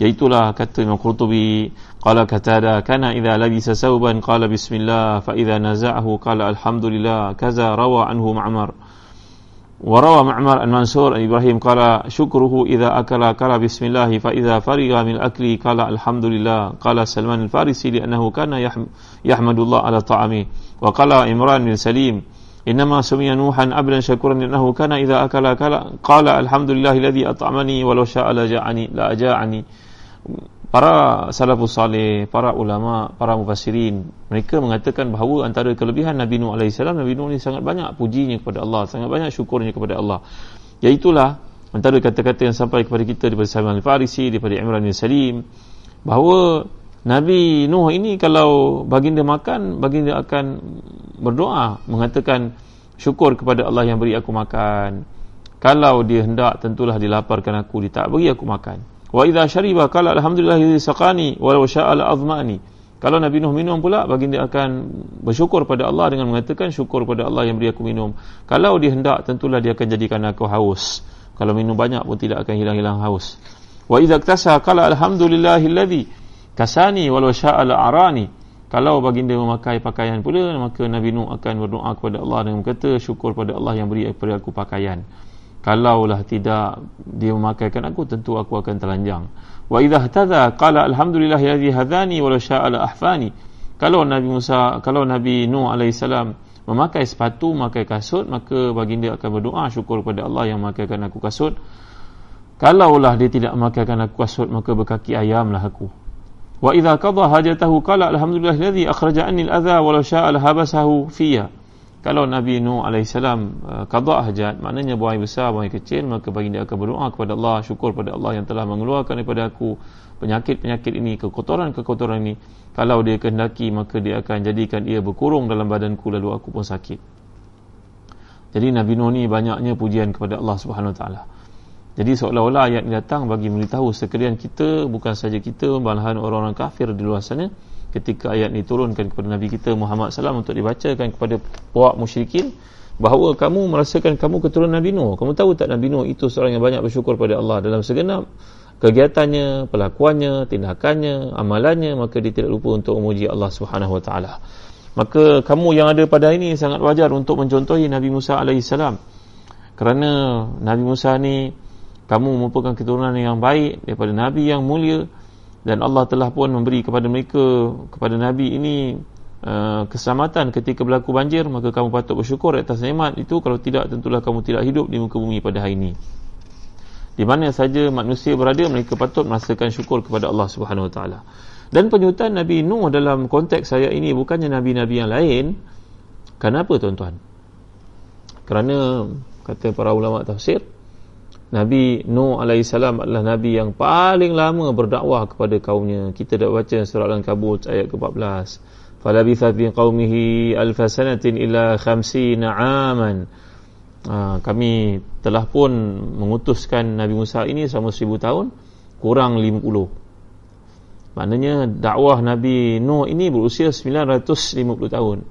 Iaitulah kata Imam Qurtubi, qala katada kana idza labisa sauban qala bismillah fa idza naza'ahu qala alhamdulillah kaza rawa anhu ma'mar. وروى معمر المنصور إبراهيم قال شكره إذا أكل قال بسم الله فإذا فرغ من الأكل قال الحمد لله قال سلمان الفارسي لأنه كان يحمد الله على طعامه وقال إمران بن سليم إنما سمي نوحا عبدا شكورا لأنه كان إذا أكل قال الحمد لله الذي أطعمني ولو شاء لجاعني لأجاعني para salafus salih, para ulama, para mufassirin, mereka mengatakan bahawa antara kelebihan Nabi Nuh AS, Nabi Nuh ini sangat banyak pujinya kepada Allah, sangat banyak syukurnya kepada Allah. Iaitulah antara kata-kata yang sampai kepada kita daripada Salman Al-Farisi, daripada Imran bin Salim, bahawa Nabi Nuh ini kalau baginda makan, baginda akan berdoa, mengatakan syukur kepada Allah yang beri aku makan. Kalau dia hendak, tentulah dilaparkan aku, dia tak beri aku makan. Wa idza syariba qala alhamdulillah alladhi saqani wa law syaa la azmani. Kalau Nabi Nuh minum pula baginda akan bersyukur pada Allah dengan mengatakan syukur pada Allah yang beri aku minum. Kalau dia hendak tentulah dia akan jadikan aku haus. Kalau minum banyak pun tidak akan hilang-hilang haus. Wa idza iktasa qala alhamdulillahilladzi kasani wa law syaa la arani. Kalau baginda memakai pakaian pula maka Nabi Nuh akan berdoa kepada Allah dengan berkata syukur pada Allah yang beri kepada aku pakaian kalaulah tidak dia memakaikan aku tentu aku akan telanjang. Wa idza hataza qala alhamdulillah alladhi hadani wa la ahfani kalau nabi Musa kalau nabi Nuh alaihissalam memakai sepatu memakai kasut maka baginda akan berdoa syukur kepada Allah yang memakaikan aku kasut. Kalaulah dia tidak memakaikan aku kasut maka berkaki ayamlah aku. Wa idza qada hajatahu qala alhamdulillah alladhi akhraja anni al-adha wa la habasahu fiyya kalau Nabi Nuh AS uh, kadak hajat maknanya buang air besar buang air kecil maka baginda akan berdoa kepada Allah syukur kepada Allah yang telah mengeluarkan daripada aku penyakit-penyakit ini kekotoran-kekotoran ini. Kalau dia kehendaki maka dia akan jadikan ia berkurung dalam badanku lalu aku pun sakit. Jadi Nabi Nuh ni banyaknya pujian kepada Allah Subhanahu Wa Taala. Jadi seolah-olah ayat ini datang bagi memberitahu sekalian kita bukan saja kita malahan orang-orang kafir di luar sana ketika ayat ini turunkan kepada Nabi kita Muhammad SAW untuk dibacakan kepada puak musyrikin bahawa kamu merasakan kamu keturunan Nabi Nuh kamu tahu tak Nabi Nuh itu seorang yang banyak bersyukur pada Allah dalam segenap kegiatannya, pelakuannya, tindakannya, amalannya maka dia tidak lupa untuk memuji Allah Subhanahu Wa Taala. Maka kamu yang ada pada ini sangat wajar untuk mencontohi Nabi Musa alaihissalam. Kerana Nabi Musa ni kamu merupakan keturunan yang baik daripada nabi yang mulia dan Allah telah pun memberi kepada mereka kepada Nabi ini uh, keselamatan ketika berlaku banjir maka kamu patut bersyukur atas nikmat itu. Kalau tidak tentulah kamu tidak hidup di muka bumi pada hari ini. Di mana saja manusia berada mereka patut merasakan syukur kepada Allah Subhanahu Wa Taala. Dan penyutan Nabi Nuh dalam konteks saya ini bukannya nabi-nabi yang lain. Kenapa tuan-tuan? Kerana kata para ulama tafsir Nabi Nuh AS adalah Nabi yang paling lama berdakwah kepada kaumnya. Kita dah baca surah Al-Kabut ayat ke-14. Falabitha fi qawmihi alfasanatin ila khamsina aman. Ha, kami telah pun mengutuskan Nabi Musa ini selama seribu tahun kurang 50. Maknanya dakwah Nabi Nuh ini berusia 950 tahun.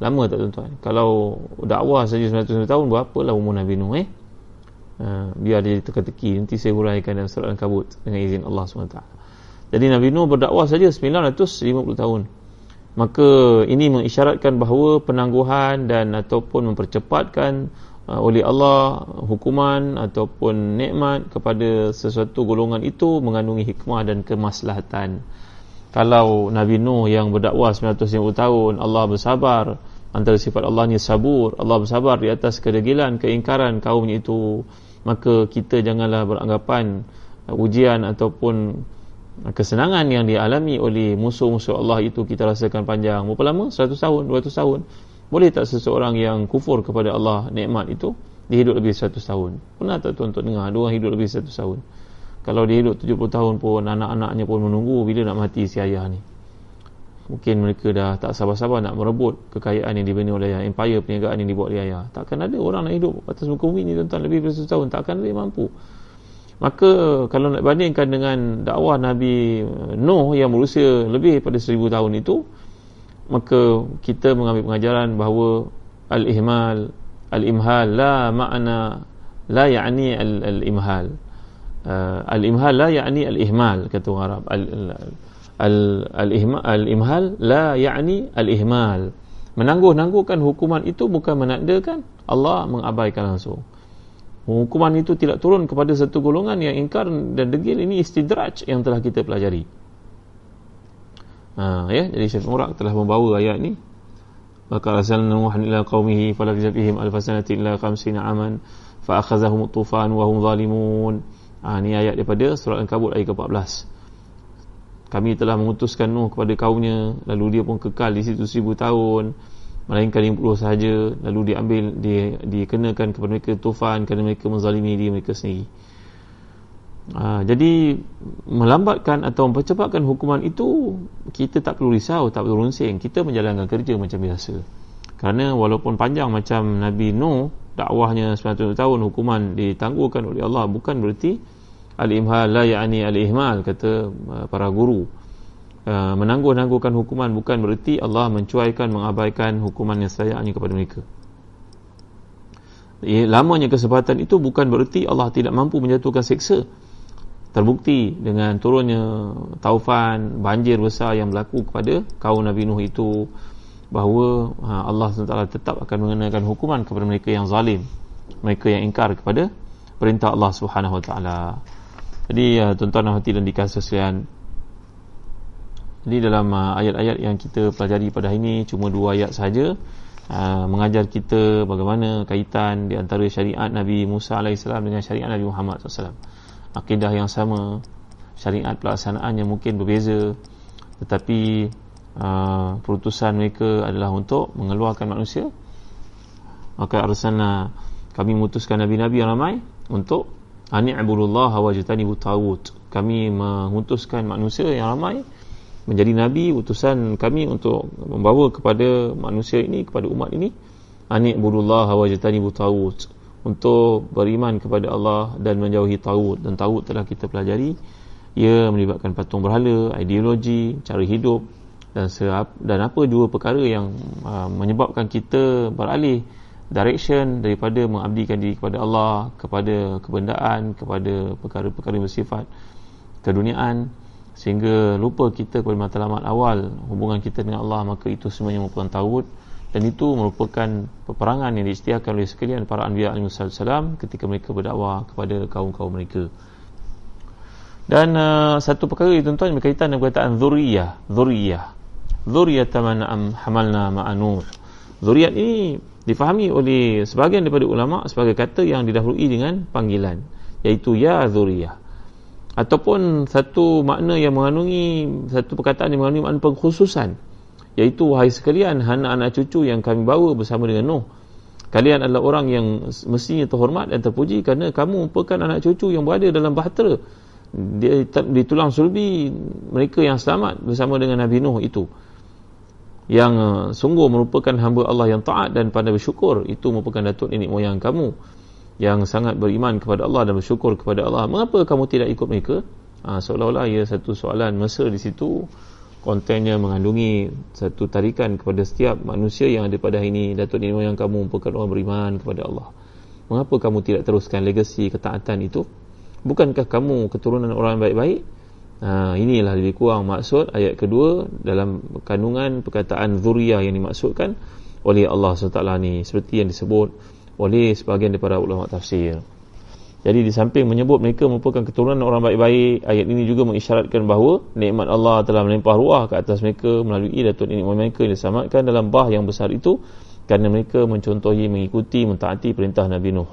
Lama tak tuan-tuan? Kalau dakwah saja 950 tahun berapa lah umur Nabi Nuh eh? Ha, biar dia teka-teki nanti saya huraikan dalam surat Al-Kabut dengan izin Allah SWT. Jadi Nabi Nuh berdakwah saja 950 tahun. Maka ini mengisyaratkan bahawa penangguhan dan ataupun mempercepatkan uh, oleh Allah hukuman ataupun nikmat kepada sesuatu golongan itu mengandungi hikmah dan kemaslahatan. Kalau Nabi Nuh yang berdakwah 950 tahun Allah bersabar antara sifat Allah ni sabur Allah bersabar di atas kedegilan keingkaran kaumnya itu maka kita janganlah beranggapan uh, ujian ataupun uh, kesenangan yang dialami oleh musuh-musuh Allah itu kita rasakan panjang berapa lama? 100 tahun 200 tahun. Boleh tak seseorang yang kufur kepada Allah nikmat itu dia hidup lebih 100 tahun? Pernah tak tuan-tuan dengar? Ada orang hidup lebih 100 tahun. Kalau dia hidup 70 tahun pun anak-anaknya pun menunggu bila nak mati si ayah ni mungkin mereka dah tak sabar-sabar nak merebut kekayaan yang dibina oleh ayah empire perniagaan yang dibuat oleh ayah. Takkan ada orang nak hidup atas muka bumi ni tuan-tuan lebih dari 100 tahun. Takkan dia mampu. Maka kalau nak bandingkan dengan dakwah Nabi Nuh yang berusia lebih pada 1000 tahun itu maka kita mengambil pengajaran bahawa al-ihmal al-imhal la makna la ya'ni al-imhal. Uh, al-imhal la ya'ni al-ihmal kata orang Arab al-imhal la ya'ni al-ihmal menangguh-nangguhkan hukuman itu bukan menandakan Allah mengabaikan langsung. Hukuman itu tidak turun kepada satu golongan yang ingkar dan degil. Ini istidraj yang telah kita pelajari. Ha, ya jadi Syekh Murak telah membawa ayat ni. Maka rasulna nuhan ila qaumihi falabisa bihim alfasanati illa 50 aman fa akhazahum tufan wa hum zalimun. Ha, ni ayat daripada surah al-kabut ayat ke-14 kami telah mengutuskan Nuh kepada kaumnya lalu dia pun kekal di situ seribu tahun melainkan 50 sahaja lalu diambil dia dikenakan kepada mereka tufan kerana mereka menzalimi diri mereka sendiri Ha, jadi melambatkan atau mempercepatkan hukuman itu kita tak perlu risau, tak perlu runsing. Kita menjalankan kerja macam biasa. Kerana walaupun panjang macam Nabi Nuh, dakwahnya 90 tahun hukuman ditangguhkan oleh Allah bukan bererti al-imhal la ya'ni al-ihmal kata uh, para guru. Uh, menangguh-nangguhkan hukuman bukan bererti Allah mencuaikan mengabaikan hukuman yang sayangnya kepada mereka. Lamanya kesempatan itu bukan bererti Allah tidak mampu menjatuhkan seksa terbukti dengan turunnya taufan banjir besar yang berlaku kepada kaum Nabi Nuh itu bahawa ha, Allah SWT tetap akan mengenakan hukuman kepada mereka yang zalim mereka yang ingkar kepada perintah Allah Subhanahu Wa Taala. Jadi ya, tuan-tuan dan hati dan dikasih sekalian jadi dalam uh, ayat-ayat yang kita pelajari pada hari ini cuma dua ayat sahaja uh, mengajar kita bagaimana kaitan di antara syariat Nabi Musa AS dengan syariat Nabi Muhammad SAW akidah yang sama syariat pelaksanaannya mungkin berbeza tetapi uh, perutusan mereka adalah untuk mengeluarkan manusia. Maka arsalna kami mengutuskan nabi-nabi yang ramai untuk ani abudullah wa jatani butawut kami mengutuskan manusia yang ramai menjadi nabi. Utusan kami untuk membawa kepada manusia ini kepada umat ini ani abudullah wa jatani butawut untuk beriman kepada Allah dan menjauhi tauhid dan tauhid telah kita pelajari. Ia melibatkan patung berhala ideologi cara hidup dan seap, dan apa dua perkara yang uh, menyebabkan kita beralih direction daripada mengabdikan diri kepada Allah kepada kebendaan kepada perkara-perkara bersifat keduniaan sehingga lupa kita kepada matlamat awal hubungan kita dengan Allah maka itu semuanya merupakan tauhid dan itu merupakan peperangan yang diistiakan oleh sekalian para anbiya alaihi wasallam ketika mereka berdakwah kepada kaum-kaum mereka. Dan uh, satu perkara itu tuan-tuan berkaitan dengan perkataan zuriyah. Zuriyah. Zuriyah man am hamalna ma'anur zuriyat ini difahami oleh sebahagian daripada ulama sebagai kata yang didahului dengan panggilan iaitu ya zuriyah. Ataupun satu makna yang mengandungi satu perkataan yang mengandungi makna pengkhususan iaitu wahai sekalian anak-anak cucu yang kami bawa bersama dengan Nuh kalian adalah orang yang mestinya terhormat dan terpuji kerana kamu merupakan anak cucu yang berada dalam bahtera. Di, di tulang sulbi mereka yang selamat bersama dengan Nabi Nuh itu yang uh, sungguh merupakan hamba Allah yang taat dan pandai bersyukur. Itu merupakan datuk nenek moyang kamu yang sangat beriman kepada Allah dan bersyukur kepada Allah. Mengapa kamu tidak ikut mereka? Ha, seolah-olah ia satu soalan mesra di situ. Kontennya mengandungi satu tarikan kepada setiap manusia yang ada pada hari ini. Datuk Nenek Moyang kamu merupakan orang beriman kepada Allah. Mengapa kamu tidak teruskan legasi ketaatan itu? Bukankah kamu keturunan orang baik-baik ha, inilah lebih kurang maksud ayat kedua dalam kandungan perkataan zuriyah yang dimaksudkan oleh Allah SWT ni seperti yang disebut oleh sebahagian daripada ulama tafsir jadi di samping menyebut mereka merupakan keturunan orang baik-baik, ayat ini juga mengisyaratkan bahawa nikmat Allah telah melimpah ruah ke atas mereka melalui datuk nenek moyang mereka yang diselamatkan dalam bah yang besar itu kerana mereka mencontohi, mengikuti, mentaati perintah Nabi Nuh.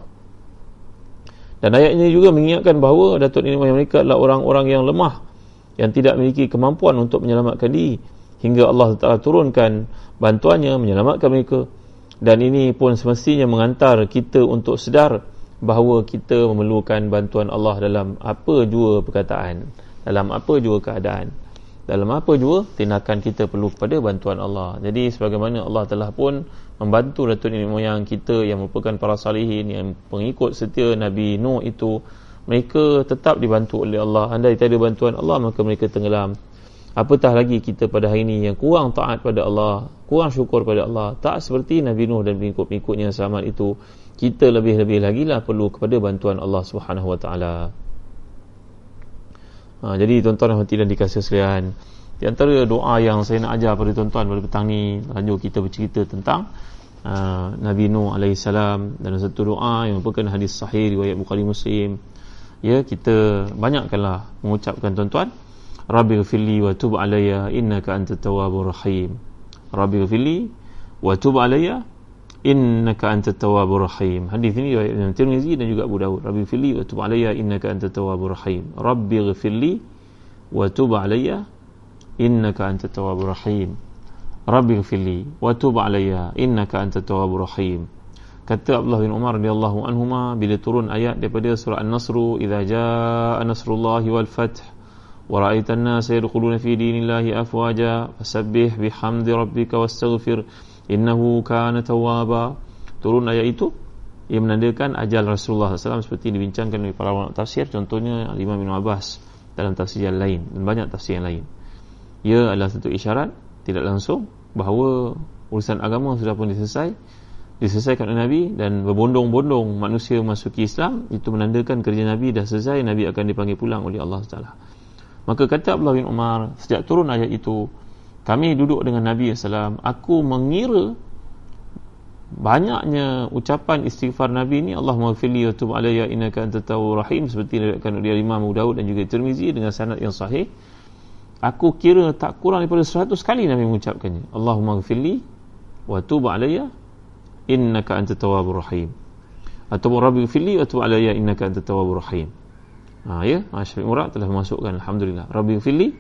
Dan ayat ini juga mengingatkan bahawa datuk nenek moyang mereka adalah orang-orang yang lemah yang tidak memiliki kemampuan untuk menyelamatkan diri hingga Allah Taala turunkan bantuannya menyelamatkan mereka. Dan ini pun semestinya mengantar kita untuk sedar bahawa kita memerlukan bantuan Allah dalam apa jua perkataan dalam apa jua keadaan dalam apa jua tindakan kita perlu kepada bantuan Allah. Jadi sebagaimana Allah telah pun membantu datuk nenek moyang kita yang merupakan para salihin yang pengikut setia Nabi Nuh itu mereka tetap dibantu oleh Allah. Andai tiada bantuan Allah maka mereka tenggelam. Apatah lagi kita pada hari ini yang kurang taat pada Allah kurang syukur pada Allah tak seperti Nabi Nuh dan pengikut-pengikutnya selamat itu kita lebih-lebih lagi lah perlu kepada bantuan Allah Subhanahu Wa Taala. Ha, jadi tuan-tuan dan tidak dikasih sekalian di antara doa yang saya nak ajar pada tuan-tuan pada petang ni lanjut kita bercerita tentang uh, Nabi Nuh AS dan satu doa yang merupakan hadis sahih riwayat Bukhari Muslim ya kita banyakkanlah mengucapkan tuan-tuan ghafirli wa tub alayya innaka antat tawwabur rahim. Ghafirli wa tub alayya innaka antat tawwabur rahim. Hadis ini riwayat Tirmizi dan juga Abu Dawud. Rabbi fili wa tub alayya innaka antat tawwabur rahim. Ghfirli wa tub alayya innaka antat tawwabur rahim. Ghfirli wa tub alayya innaka antat tawwabur rahim kata Abdullah bin Umar radhiyallahu anhuma bila turun ayat daripada surah An-Nasr idza jaa nasrullahi wal fath wa ra'aita an-nasa yadkhuluna fi dinillahi afwaja fasabbih bihamdi rabbika wastaghfir innahu kana tawwaba. Turun ayat itu ia menandakan ajal Rasulullah SAW seperti dibincangkan oleh para ulama tafsir contohnya Imam Ibn Abbas dalam tafsir yang lain dan banyak tafsir yang lain. Ia adalah satu isyarat tidak langsung bahawa urusan agama sudah pun diselesai diselesaikan oleh Nabi dan berbondong-bondong manusia masuki Islam itu menandakan kerja Nabi dah selesai Nabi akan dipanggil pulang oleh Allah SWT maka kata Abdullah bin Umar sejak turun ayat itu kami duduk dengan Nabi SAW aku mengira banyaknya ucapan istighfar Nabi ini Allah maghfirli wa tub alayya innaka antat tawwabur rahim seperti diriwayatkan oleh Imam Abu Daud dan juga Tirmizi dengan sanad yang sahih. Aku kira tak kurang daripada 100 kali Nabi mengucapkannya Allahumma ghfirli wa tub alayya innaka antat tawwabur rahim. Atau rabbi ghfirli wa tub alayya innaka antat tawwabur rahim. Ha ya? Masya Murad telah masukkan alhamdulillah. Rabbi ghfirli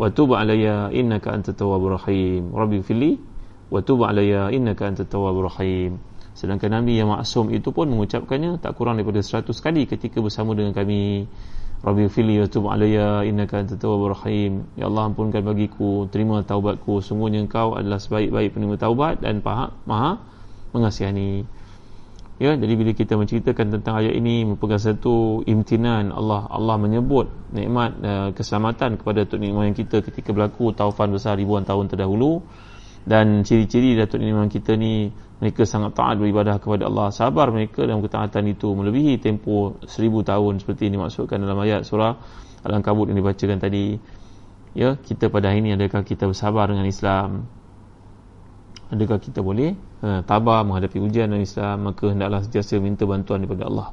wa tub alayya innaka antat tawwabur rahim. Rabbi fili wa tub alayya innaka antat tawwabur rahim. Sedangkan nabi yang maksum itu pun mengucapkannya tak kurang daripada 100 kali ketika bersama dengan kami. Rabbi fili wa tub alayya innaka antat tawwabur rahim. Ya Allah ampunkan bagiku terima taubatku. Sungguhnya engkau adalah sebaik-baik penerima taubat dan paha, maha mengasihani. Ya, jadi bila kita menceritakan tentang ayat ini merupakan satu imtinan Allah. Allah menyebut nikmat uh, keselamatan kepada Datuk Nenek Moyang kita ketika berlaku taufan besar ribuan tahun terdahulu. Dan ciri-ciri Datuk Moyang kita ni mereka sangat taat beribadah kepada Allah. Sabar mereka dalam ketaatan itu melebihi tempoh seribu tahun seperti ini maksudkan dalam ayat surah Al-Ankabut yang dibacakan tadi. Ya kita pada hari ini adakah kita bersabar dengan Islam adakah kita boleh uh, tabah menghadapi ujian dalam Islam maka hendaklah sentiasa minta bantuan daripada Allah.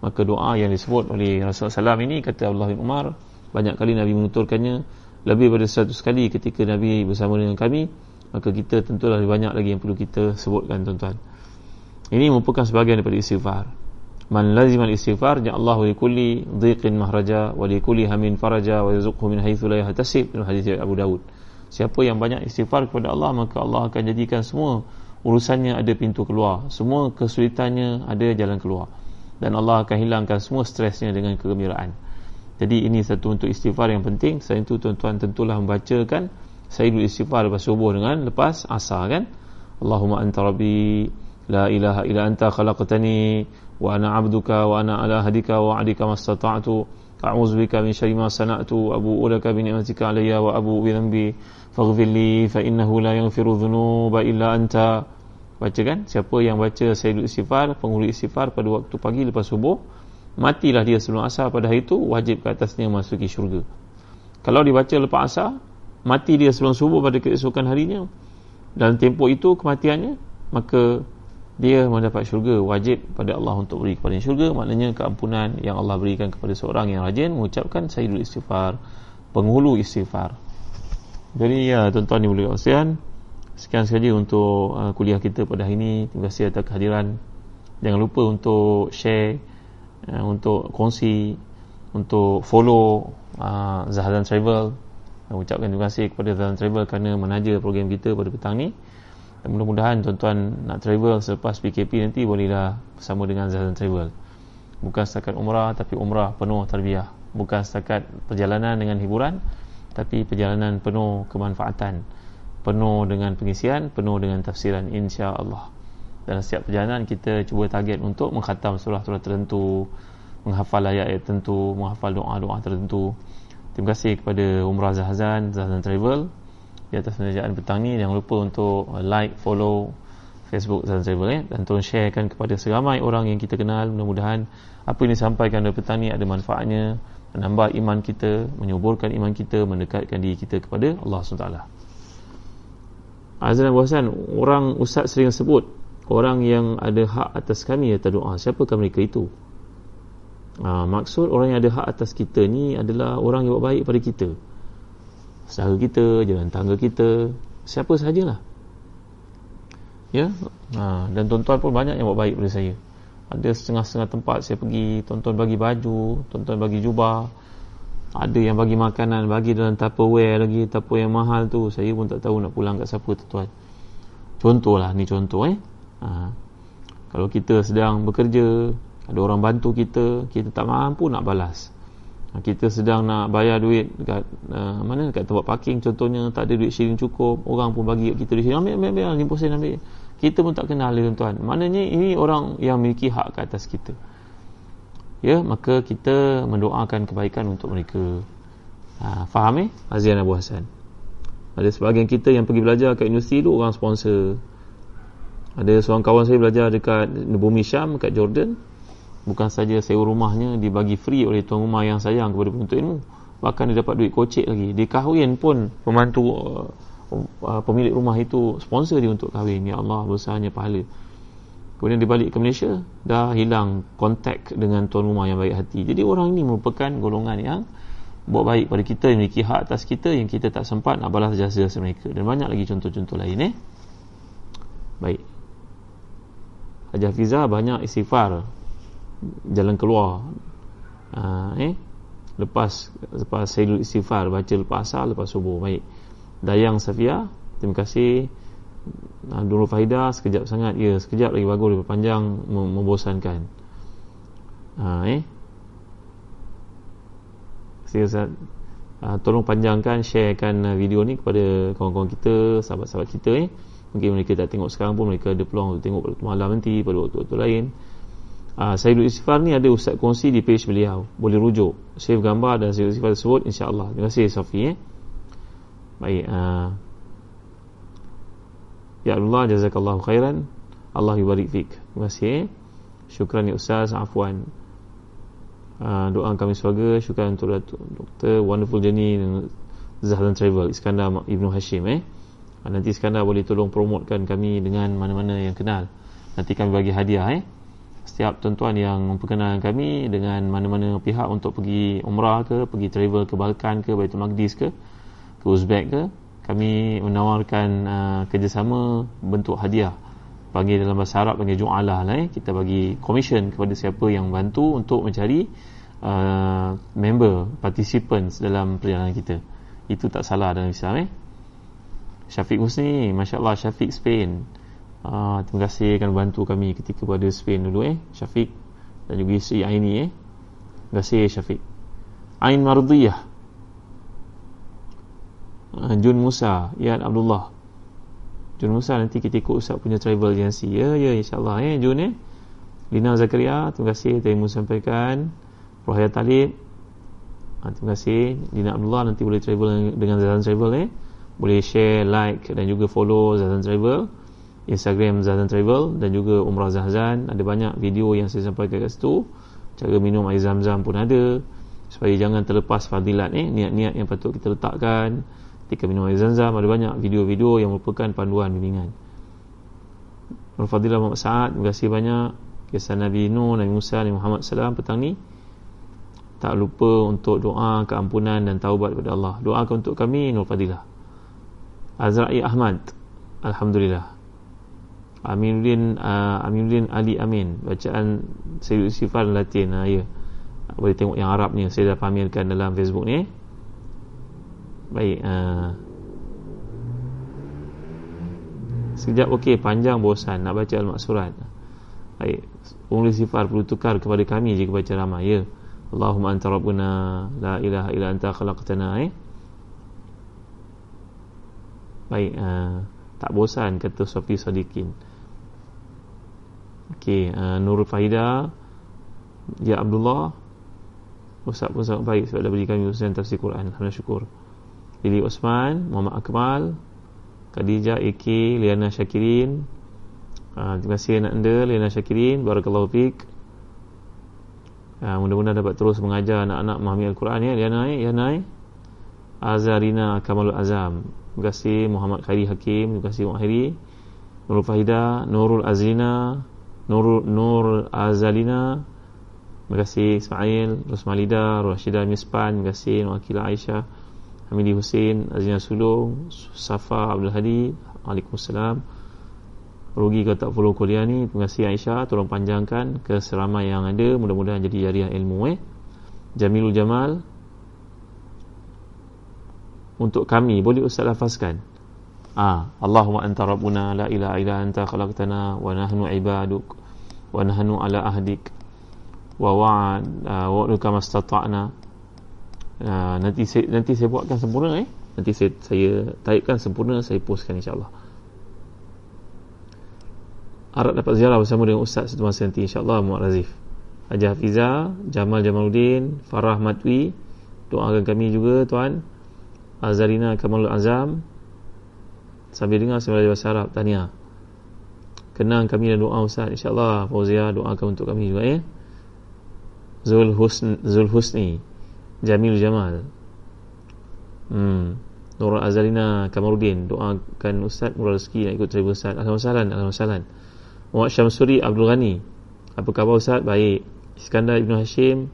Maka doa yang disebut oleh Rasulullah SAW ini kata Allah bin Umar banyak kali Nabi menuturkannya lebih daripada seratus kali ketika Nabi bersama dengan kami maka kita tentulah lebih banyak lagi yang perlu kita sebutkan tuan-tuan. Ini merupakan sebahagian daripada istighfar. Man lazim al-istighfar ja'allahu li kulli dhiqin mahraja wa li kulli hamin faraja wa yazuqhu min haythu la yahtasib dalam hadis Abu Dawud Siapa yang banyak istighfar kepada Allah Maka Allah akan jadikan semua Urusannya ada pintu keluar. Semua kesulitannya ada jalan keluar. Dan Allah akan hilangkan semua stresnya dengan kegembiraan. Jadi ini satu untuk istighfar yang penting. Selain itu tuan-tuan tentulah membacakan Sayyidul istighfar lepas subuh dengan lepas asar kan? Allahumma anta rabbi La ilaha ila anta khalaqtani Wa ana abduka wa ana ala hadika wa adika mastata'tu. Syarri ma sana'tu abu'u laka bi ni'matika alayya wa abu'u bi dhanbi faghfir li fa innahu la yaghfiru dhunuba illa anta. Baca kan? Siapa yang baca sayyidul istighfar, penghulu istighfar pada waktu pagi lepas subuh, matilah dia sebelum asar pada hari itu wajib ke atasnya masuki syurga. Kalau dibaca lepas asar, mati dia sebelum subuh pada keesokan harinya. Dalam tempoh itu kematiannya, maka dia mendapat syurga wajib pada Allah untuk beri kepada syurga maknanya keampunan yang Allah berikan kepada seorang yang rajin mengucapkan sayyidul istighfar penghulu istighfar jadi ya tuan-tuan ibu dan sekalian sekian saja untuk uh, kuliah kita pada hari ini. Terima kasih atas kehadiran. Jangan lupa untuk share uh, untuk kongsi untuk follow uh, Zahran Travel. Ucapkan terima kasih kepada Zahran Travel kerana menaja program kita pada petang ni. Dan mudah-mudahan tuan-tuan nak travel selepas PKP nanti bolehlah bersama dengan Zazan Travel. Bukan setakat umrah tapi umrah penuh tarbiyah. Bukan setakat perjalanan dengan hiburan tapi perjalanan penuh kemanfaatan penuh dengan pengisian penuh dengan tafsiran insya-Allah. Dalam setiap perjalanan kita cuba target untuk mengkhatam surah-surah tertentu menghafal ayat-ayat tertentu menghafal doa-doa tertentu. Terima kasih kepada Umrah Zahazan Zahazan Travel di atas penjajahan petang ni. Jangan lupa untuk like, follow Facebook Zahazan Travel eh? dan tolong sharekan kepada seramai orang yang kita kenal. Mudah-mudahan apa yang disampaikan pada petang ni ada manfaatnya menambah iman kita menyuburkan iman kita mendekatkan diri kita kepada Allah SWT Azan Abu Hassan orang ustaz sering sebut orang yang ada hak atas kami atas doa siapakah mereka itu? Ha, maksud orang yang ada hak atas kita ni adalah orang yang buat baik pada kita. Saudara kita jalan tangga kita siapa sajalah ya? Ha, dan tuan-tuan pun banyak yang buat baik pada saya ada setengah-setengah tempat saya pergi tuan-tuan bagi baju tuan-tuan bagi jubah. Ada yang bagi makanan bagi dalam tupperware lagi tupperware yang mahal tu. Saya pun tak tahu nak pulang kat siapa tuan-tuan contohlah ni contoh eh. Ha. kalau kita sedang bekerja ada orang bantu kita kita tak mampu nak balas. Ha. kita sedang nak bayar duit dekat uh, mana? Dekat tempat parking contohnya tak ada duit sharing cukup. Orang pun bagi kita duit sharing. Ambil ambil ambil 50 sen ambil kita pun tak kenal dia tuan maknanya ini orang yang memiliki hak ke atas kita. Ya maka kita mendoakan kebaikan untuk mereka. Ha, faham eh? Azian Abu Hassan. Ada sebahagian kita yang pergi belajar kat universiti tu orang sponsor. Ada seorang kawan saya belajar dekat bumi Syam kat Jordan. Bukan saja sewa rumahnya dibagi free oleh tuan rumah yang sayang kepada penuntut ilmu. Bahkan dia dapat duit kocek lagi. Dia kahwin pun pembantu uh, uh, pemilik rumah itu sponsor dia untuk kahwin. Ya Allah besarnya pahala. Kemudian dia balik ke Malaysia Dah hilang kontak dengan tuan rumah yang baik hati. Jadi orang ini merupakan golongan yang Buat baik pada kita Yang memiliki hak atas kita Yang kita tak sempat nak balas jasa-jasa mereka. Dan banyak lagi contoh-contoh lain eh. Baik. Haji Fiza banyak istighfar Jalan keluar. Uh, eh. Lepas Lepas saya istighfar Baca lepas asal Lepas subuh. Baik Dayang Safia Terima kasih. Uh, Nurul Fahidah sekejap sangat. Ya sekejap lagi bagus lebih panjang membosankan. Ha, eh. Saya uh, tolong panjangkan sharekan video ni kepada kawan-kawan kita sahabat-sahabat kita eh. Mungkin mereka tak tengok sekarang pun mereka ada peluang untuk tengok pada malam nanti pada waktu-waktu lain. Uh, saya duduk istighfar ni ada ustaz kongsi di page beliau. Boleh rujuk. Save gambar dan saya istighfar tersebut insyaAllah. Terima kasih Sofi eh baik uh, Ya Allah jazakallahu khairan. Allah yubarik fik Terima kasih Syukran ya Ustaz Afwan. Uh, Doa kami sebagai Syukran untuk Doktor Wonderful Journey Zahlan Travel Iskandar Ibnu Hashim eh. Uh, Nanti Iskandar boleh tolong promotkan kami Dengan mana-mana yang kenal. Nanti kami bagi hadiah eh. Setiap tuan-tuan yang memperkenalkan kami Dengan mana-mana pihak untuk pergi umrah ke Pergi travel ke Balkan ke Baitul Maqdis ke Ke Uzbek ke kami menawarkan uh, kerjasama bentuk hadiah. Bagi dalam bahasa Arab panggil ju'alah lah eh. kita bagi commission kepada siapa yang bantu untuk mencari uh, member participants dalam perjalanan kita. Itu tak salah dalam Islam eh. Syafiq Husni Masya Allah Syafiq Spain. Uh, terima kasih kerana bantu kami ketika pada Spain dulu eh. Syafiq dan juga isteri Aini eh. Terima kasih Syafiq. Ain Mardiyah Ah, Jun Musa Ian Abdullah. Jun Musa nanti kita ikut Ustaz punya travel agency. Ya ya insyaAllah eh Jun eh Lina Zakaria terima kasih Taimu sampaikan. Rohaya Talib ha, terima kasih. Lina Abdullah nanti boleh travel dengan Zazan Travel eh boleh share like dan juga follow Zazan Travel. Instagram Zazan Travel dan juga Umrah Zazan ada banyak video yang saya sampaikan kat situ. Cara minum air zam-zam pun ada. Supaya jangan terlepas fadilat eh niat-niat yang patut kita letakkan ketika minum air zam-zam ada banyak video-video yang merupakan panduan bimbingan. Al-Fadilah Muhammad Sa'ad terima kasih banyak. Kisah Nabi Nuh, Nabi Musa, Nabi Muhammad SAW petang ni. Tak lupa untuk doa keampunan dan taubat kepada Allah. Doakan untuk kami Nur Fadilah. Azra'i Ahmad Alhamdulillah. Aminuddin uh, Aminuddin Ali Amin. Bacaan Sayyid Sifar Latin. Uh, ya. Boleh tengok yang Arabnya. Saya dah pamerkan dalam Facebook ni eh Baik uh, sekejap okey panjang bosan. Nak baca al-maksurat baik umul sifar perlu tukar kepada kami jika baca ramai ya. Allahumma anta rabbuna la ilaha illa anta khalaqtana eh. Baik uh, tak bosan kata Sofi Sadikin. Okey uh, Nurul Fahida ya Abdullah. Ustaz pun sangat baik sebab dah beri kami usaha tafsir Quran. Alhamdulillah syukur Lili Osman Muhammad Akmal Khadijah AK Liana Syakirin. Uh, terima kasih anak anda Liana Syakirin. Barakallahu Fik. Uh, mudah-mudahan dapat terus mengajar anak-anak memahami Al-Quran ya. Liana eh? Liana eh? Azarina Kamalul Azam. Terima kasih Muhammad Khairi Hakim. Terima kasih Muhammad Khairi. Nurul Fahida Nurul Azrina Nurul Nur Azalina. Terima kasih Ismail, Rosmalida, Rashidah Mispan, terima kasih Wakilah Aisyah, Hamidi Hussein, Azina Sulung, Safa Abdul Hadi, Waalaikumsalam. Rugi kalau tak follow kuliah ni, terima kasih Aisyah, tolong panjangkan ke seramai yang ada, mudah-mudahan jadi jariah ilmu eh. Jamilul Jamal. Untuk kami boleh ustaz lafazkan? Ah Allahumma anta rabbuna la ilaha illa anta khalaqtana wa nahnu ibaduk wa nahnu ala ahdik wa wa'ad uh, wa'duka mastata'na uh, nanti saya, nanti saya buatkan sempurna eh. Nanti saya saya taipkan sempurna saya postkan insyaallah. Harap dapat ziarah bersama dengan ustaz satu masa nanti insyaallah Muhammad Razif. Haji Hafiza Jamal Jamaluddin Farah Matwi doakan kami juga tuan. Azarina Kamalul Azam. Sambil dengar belajar bahasa Arab tahniah. Kenang kami dan doa ustaz insyaallah. Fauzia doakan untuk kami juga eh. Zul Husn Zul Husni Jamil Jamal. Hmm. Nurul Azalina Kamarudin doakan Ustaz murah rezeki nak ikut travel Ustaz. Alhamdulillah Alhamdulillah. Muhammad Syamsuri Abdul Ghani. Apa khabar Ustaz? Baik. Iskandar Ibn Hashim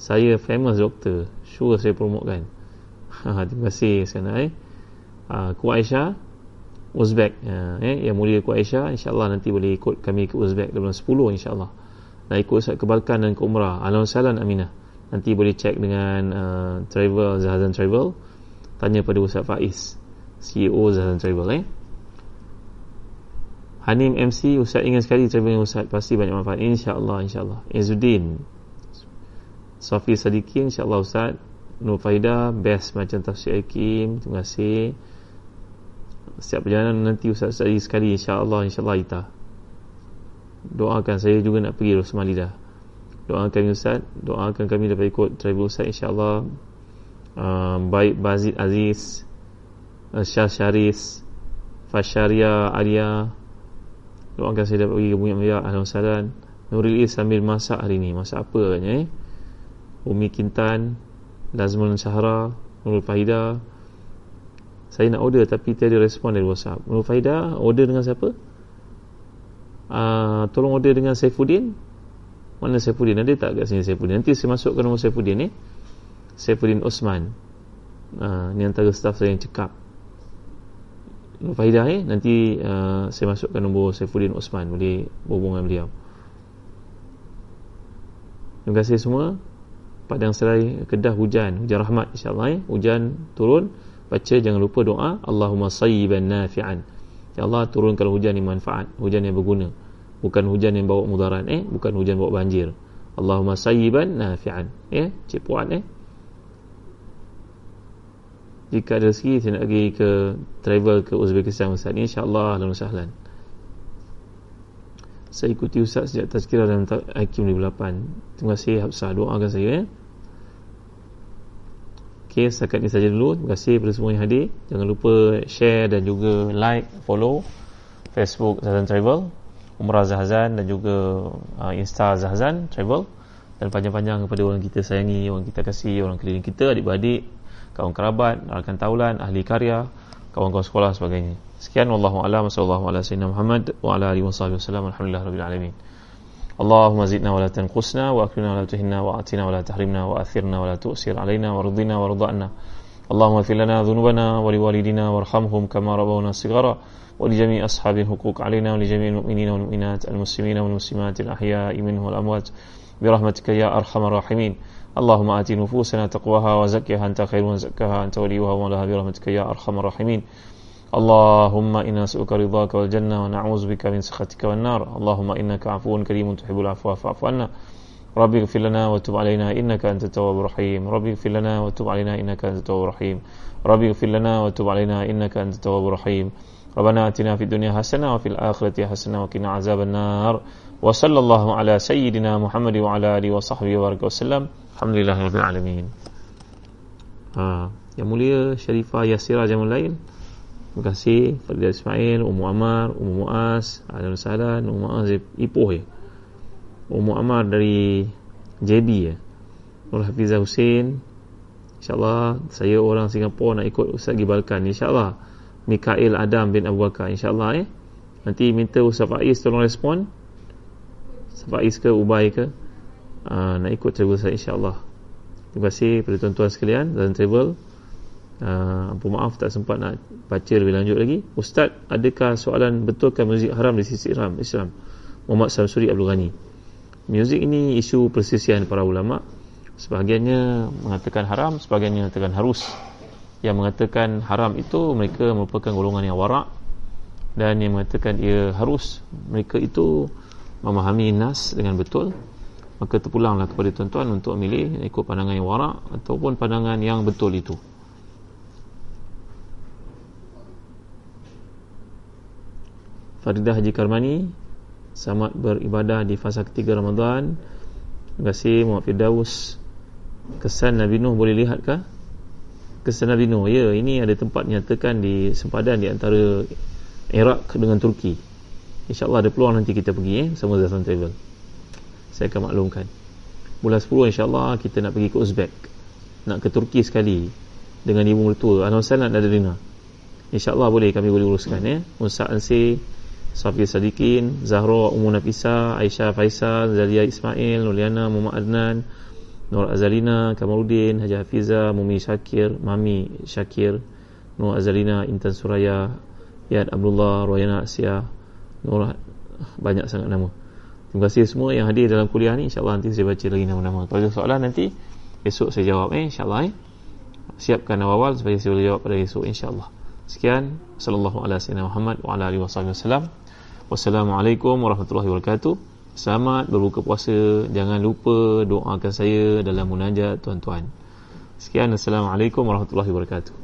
saya famous doktor. Sure saya promotekan. [LAUGHS] Ha, terima kasih Iskandar eh. ha, Ku Aisyah Uzbek. Ha, eh, yang mulia Ku Aisyah insyaAllah nanti boleh ikut kami ke Uzbek dalam 10 insyaAllah. Nak ikut Ustaz ke Balkan dan ke Umrah. Alhamdulillah Aminah nanti boleh check dengan uh, travel Zahazan Travel. Tanya pada Ustaz Faiz CEO Zahazan Travel eh. Hanim MC Ustaz ingat sekali travel dengan Ustaz. Pasti banyak manfaat. insyaAllah insyaAllah. Izzuddin Safi Sadiqin insyaAllah Ustaz. Nur Faidah best macam tafsir Hakim. Terima kasih. Setiap perjalanan nanti Ustaz Ustaz sekali. insyaAllah insyaAllah kita doakan saya juga nak pergi Rosmalidah doakan Ustaz doakan kami dapat ikut travel Ustaz insyaAllah. Uh, baik Bazid Aziz uh, Syah Syaris Fasharia Alia. Doakan saya dapat pergi ke Bumi Ambiya Alhamdulillah Nuril Is sambil masak hari ni. Masak apa katanya eh? Umi Kintan Lazmul Sahara Nurul Fahida. Saya nak order tapi tiada respon dari WhatsApp. Nurul Fahida order dengan siapa? Uh, tolong order dengan Saifuddin mana Saifuddin ada tak kat sini Saifuddin? Nanti saya masukkan nombor Saifuddin ni? Saifuddin Osman. Uh, ni antara staff saya yang cekap. Nur Fahidah eh? nanti uh, saya masukkan nombor Saifuddin Osman. Boleh berhubung dengan beliau. Terima kasih semua. Padang Serai Kedah hujan. Hujan rahmat insyaAllah eh? hujan turun. Baca jangan lupa doa. Allahumma sayyiban nafi'an. Ya Allah turunkan hujan yang manfaat. Hujan yang berguna Bukan hujan yang bawa mudarat eh? Bukan hujan bawa banjir. Allahumma sayyiban nafi'an. Ya? Cik Puan eh? Jika ada rezeki Saya nak pergi ke Travel ke Uzbekistan Ustaz. Ni InsyaAllah Alhamdulillah. Sahlan Saya ikuti Ustaz Sejak tazkirah dalam Hakim 58 Terima kasih Habsah Doakan saya eh Okey, setakat ini saja dulu. Terima kasih kepada semua yang hadir. Jangan lupa share dan juga like, follow Facebook Zahazan Travel, Umrah Zahazan dan juga uh, Insta Zahazan Travel dan panjang-panjang kepada orang kita sayangi, orang kita kasih, orang keliling kita, adik-beradik, kawan kerabat, rakan taulan, ahli karya, kawan-kawan sekolah sebagainya. Sekian wallahu a'lam sallallahu ala sayyidina Muhammad wa ala alihi wasallam. Alhamdulillah rabbil alamin. اللهم زدنا ولا تنقصنا واكرمنا ولا تهنا واعطنا ولا تحرمنا واثرنا ولا تؤسر علينا وارضنا وارضنا اللهم اغفر لنا ذنوبنا ولوالدينا وارحمهم كما ربونا صغارا ولجميع أصحاب الحقوق علينا ولجميع المؤمنين والمؤمنات المسلمين والمسلمات الأحياء منهم والأموات برحمتك يا أرحم الراحمين. اللهم آت نفوسنا تقواها وزكها أنت خير من زكاها أنت وليها ومولاها برحمتك يا أرحم الراحمين. اللهم إنا نسألك رضاك والجنة ونعوذ بك من سخطك والنار. اللهم إنك عفو كريم تحب العفو فاعف عنا. ربي اغفر لنا وتب علينا إنك أنت التواب الرحيم. ربي اغفر لنا وتب علينا إنك أنت التواب الرحيم. ربي اغفر لنا وتب علينا إنك أنت التواب الرحيم. ربنا آتنا في الدنيا حسنة وفي الآخرة حسنة وقنا عذاب النار وصلى الله على سيدنا محمد وعلى آله وصحبه وبارك وسلم الحمد لله رب العالمين ha. Yang mulia Syarifah Yasira Jamal Lain Terima kasih Fadil Ismail Ummu Amar Ummu Muaz Ahlan Salan Ummu Muaz Ipoh ya Ummu Amar dari JB ya Nur Hafizah Hussein InsyaAllah Saya orang Singapura Nak ikut Ustaz Gibalkan InsyaAllah Mikael Adam bin Abu Bakar. InsyaAllah eh? Nanti minta Ustaz Faiz Tolong respon. Ustaz Faiz ke Ubay ke? Uh, Nak ikut travel saya InsyaAllah. Terima kasih kepada tuan-tuan sekalian Dan travel. Uh, Ampun maaf tak sempat nak baca lebih lanjut lagi. Ustaz, adakah soalan betulkan muzik haram di sisi Islam? Islam? Muhammad Samsuri Abdul Ghani. Muzik ini isu persisian para ulama. Sebahagiannya mengatakan haram Sebahagiannya mengatakan harus Yang mengatakan haram itu Mereka merupakan golongan yang warak Dan yang mengatakan ia harus Mereka itu memahami nas dengan betul Maka terpulanglah kepada tuan-tuan untuk memilih Ikut pandangan yang warak Ataupun pandangan yang betul itu. Faridah Haji Karmani Selamat beribadah di fasa ketiga Ramadan. Terima kasih Muhammad Firdaus. Kesan Nabi Nuh boleh lihat Kesan Nabi Nuh Ya ini ada tempat nyatakan di sempadan di antara Iraq dengan Turki. InsyaAllah ada peluang nanti kita pergi eh, Sama Zafran Travel. Saya akan maklumkan. Bulan 10 insyaAllah kita nak pergi ke Uzbek. Nak ke Turki sekali Dengan ibu mertua. Anwar Salat dan Adelina InsyaAllah boleh kami boleh uruskan eh. Musa Ansih Safi Sadikin, Zahra Ummu Nafisa, Aisyah Faisal, Zalia Ismail, Nuliana Muhammad Adnan, Nur Azalina, Kamarudin, Haji Hafiza, Mumi Syakir, Mami Syakir, Nur Azalina, Intan Suraya, Yad Abdullah, Royana Asia, Nur banyak sangat nama. Terima kasih semua yang hadir dalam kuliah ni. InsyaAllah nanti saya baca lagi nama-nama. Kalau ada soalan nanti, esok saya jawab eh. InsyaAllah eh. Siapkan awal supaya saya boleh jawab pada esok. InsyaAllah. Sekian. Sallallahu alaihi wasallam. Wassalamualaikum warahmatullahi wabarakatuh. Selamat berbuka puasa. Jangan lupa doakan saya dalam munajat tuan-tuan. Sekian. Assalamualaikum warahmatullahi wabarakatuh.